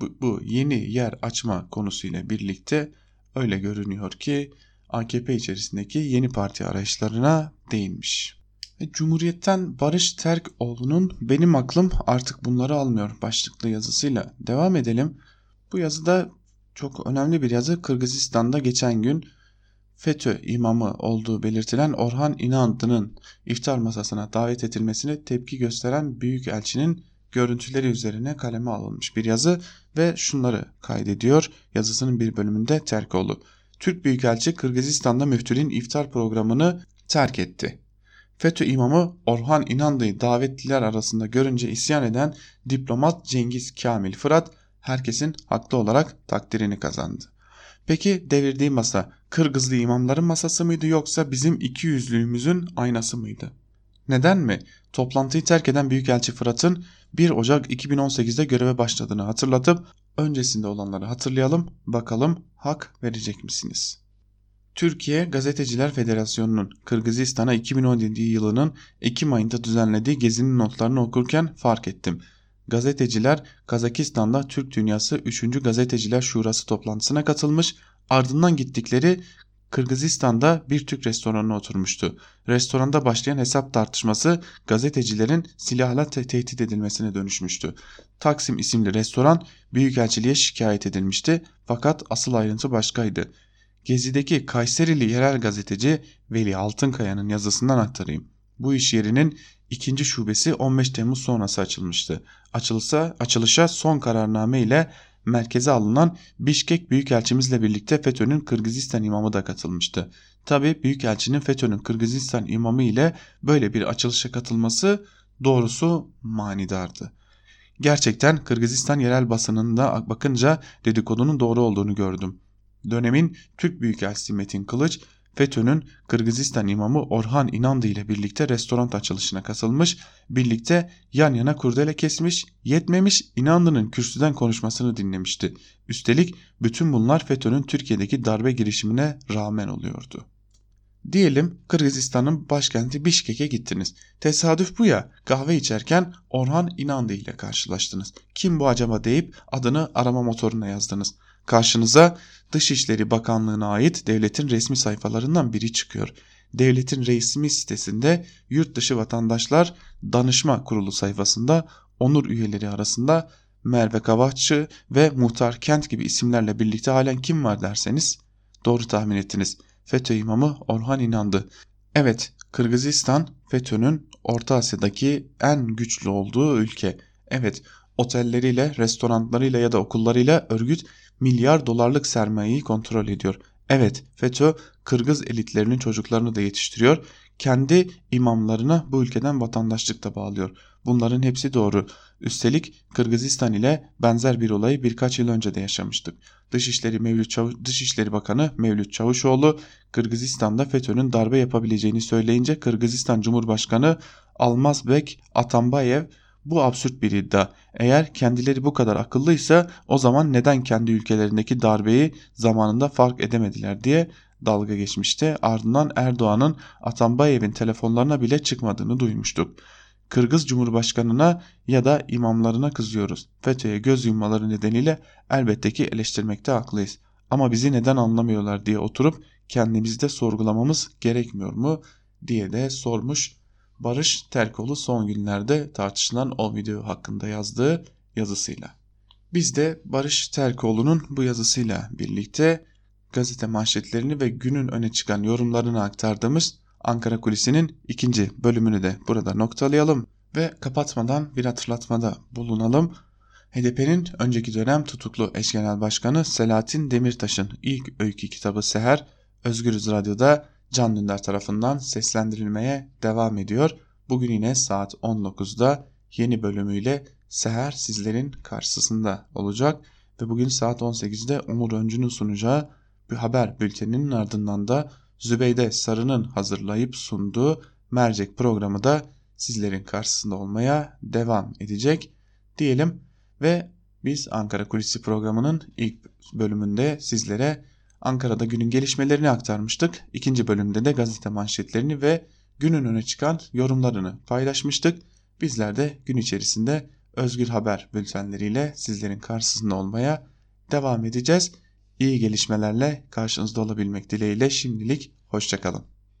bu, bu yeni yer açma konusuyla birlikte öyle görünüyor ki AKP içerisindeki yeni parti arayışlarına değinmiş. Ve Cumhuriyet'ten Barış Terkoğlu'nun benim aklım artık bunları almıyor başlıklı yazısıyla devam edelim. Bu yazıda çok önemli bir yazı Kırgızistan'da geçen gün FETÖ imamı olduğu belirtilen Orhan İnandı'nın iftar masasına davet edilmesine tepki gösteren Büyükelçinin görüntüleri üzerine kaleme alınmış bir yazı ve şunları kaydediyor yazısının bir bölümünde Terkoğlu. Türk Büyükelçi Kırgızistan'da müftülüğün iftar programını terk etti. FETÖ imamı Orhan İnandı'yı davetliler arasında görünce isyan eden diplomat Cengiz Kamil Fırat herkesin haklı olarak takdirini kazandı. Peki devirdiği masa Kırgızlı imamların masası mıydı yoksa bizim iki yüzlüğümüzün aynası mıydı? Neden mi? Toplantıyı terk eden Büyükelçi Fırat'ın 1 Ocak 2018'de göreve başladığını hatırlatıp öncesinde olanları hatırlayalım bakalım hak verecek misiniz? Türkiye Gazeteciler Federasyonu'nun Kırgızistan'a 2017 yılının Ekim ayında düzenlediği gezinin notlarını okurken fark ettim. Gazeteciler Kazakistan'da Türk Dünyası 3. Gazeteciler Şurası toplantısına katılmış ardından gittikleri Kırgızistan'da bir Türk restoranına oturmuştu. Restoranda başlayan hesap tartışması gazetecilerin silahla te tehdit edilmesine dönüşmüştü. Taksim isimli restoran Büyükelçiliğe şikayet edilmişti fakat asıl ayrıntı başkaydı. Gezi'deki Kayserili yerel gazeteci Veli Altınkaya'nın yazısından aktarayım. Bu iş yerinin ikinci şubesi 15 Temmuz sonrası açılmıştı. Açılsa, açılışa son kararname ile merkeze alınan Bişkek Büyükelçimizle birlikte FETÖ'nün Kırgızistan imamı da katılmıştı. Tabi Büyükelçinin FETÖ'nün Kırgızistan imamı ile böyle bir açılışa katılması doğrusu manidardı. Gerçekten Kırgızistan yerel basınında bakınca dedikodunun doğru olduğunu gördüm. Dönemin Türk Büyükelçisi Metin Kılıç FETÖ'nün Kırgızistan imamı Orhan İnandı ile birlikte restoran açılışına katılmış, birlikte yan yana kurdele kesmiş, yetmemiş İnandı'nın kürsüden konuşmasını dinlemişti. Üstelik bütün bunlar FETÖ'nün Türkiye'deki darbe girişimine rağmen oluyordu. Diyelim Kırgızistan'ın başkenti Bişkek'e gittiniz. Tesadüf bu ya kahve içerken Orhan İnandı ile karşılaştınız. Kim bu acaba deyip adını arama motoruna yazdınız. Karşınıza Dışişleri Bakanlığı'na ait devletin resmi sayfalarından biri çıkıyor. Devletin resmi sitesinde yurt dışı vatandaşlar danışma kurulu sayfasında onur üyeleri arasında Merve Kavakçı ve Muhtar Kent gibi isimlerle birlikte halen kim var derseniz doğru tahmin ettiniz. FETÖ imamı Orhan İnandı. Evet Kırgızistan FETÖ'nün Orta Asya'daki en güçlü olduğu ülke. Evet otelleriyle, restoranlarıyla ya da okullarıyla örgüt milyar dolarlık sermayeyi kontrol ediyor. Evet FETÖ Kırgız elitlerinin çocuklarını da yetiştiriyor. Kendi imamlarına bu ülkeden vatandaşlık da bağlıyor. Bunların hepsi doğru. Üstelik Kırgızistan ile benzer bir olayı birkaç yıl önce de yaşamıştık. Dışişleri, Mevlüt Çavuş, Dışişleri Bakanı Mevlüt Çavuşoğlu Kırgızistan'da FETÖ'nün darbe yapabileceğini söyleyince Kırgızistan Cumhurbaşkanı Almazbek Atambayev bu absürt bir iddia. Eğer kendileri bu kadar akıllıysa o zaman neden kendi ülkelerindeki darbeyi zamanında fark edemediler diye dalga geçmişti. Ardından Erdoğan'ın Atambayev'in telefonlarına bile çıkmadığını duymuştuk. Kırgız Cumhurbaşkanına ya da imamlarına kızıyoruz. FETÖ'ye göz yummaları nedeniyle elbette ki eleştirmekte haklıyız. Ama bizi neden anlamıyorlar diye oturup kendimizi de sorgulamamız gerekmiyor mu diye de sormuş Barış Terkoğlu son günlerde tartışılan o video hakkında yazdığı yazısıyla. Biz de Barış Terkoğlu'nun bu yazısıyla birlikte gazete manşetlerini ve günün öne çıkan yorumlarını aktardığımız Ankara Kulisi'nin ikinci bölümünü de burada noktalayalım ve kapatmadan bir hatırlatmada bulunalım. HDP'nin önceki dönem tutuklu eş genel başkanı Selahattin Demirtaş'ın ilk öykü kitabı Seher Özgürüz Radyo'da Can Dündar tarafından seslendirilmeye devam ediyor. Bugün yine saat 19'da yeni bölümüyle Seher sizlerin karşısında olacak ve bugün saat 18'de Umur Öncü'nün sunacağı bir haber bülteninin ardından da Zübeyde Sarı'nın hazırlayıp sunduğu mercek programı da sizlerin karşısında olmaya devam edecek diyelim ve biz Ankara Kulisi programının ilk bölümünde sizlere Ankara'da günün gelişmelerini aktarmıştık. İkinci bölümde de gazete manşetlerini ve günün öne çıkan yorumlarını paylaşmıştık. Bizler de gün içerisinde özgür haber bültenleriyle sizlerin karşısında olmaya devam edeceğiz. İyi gelişmelerle karşınızda olabilmek dileğiyle şimdilik hoşçakalın.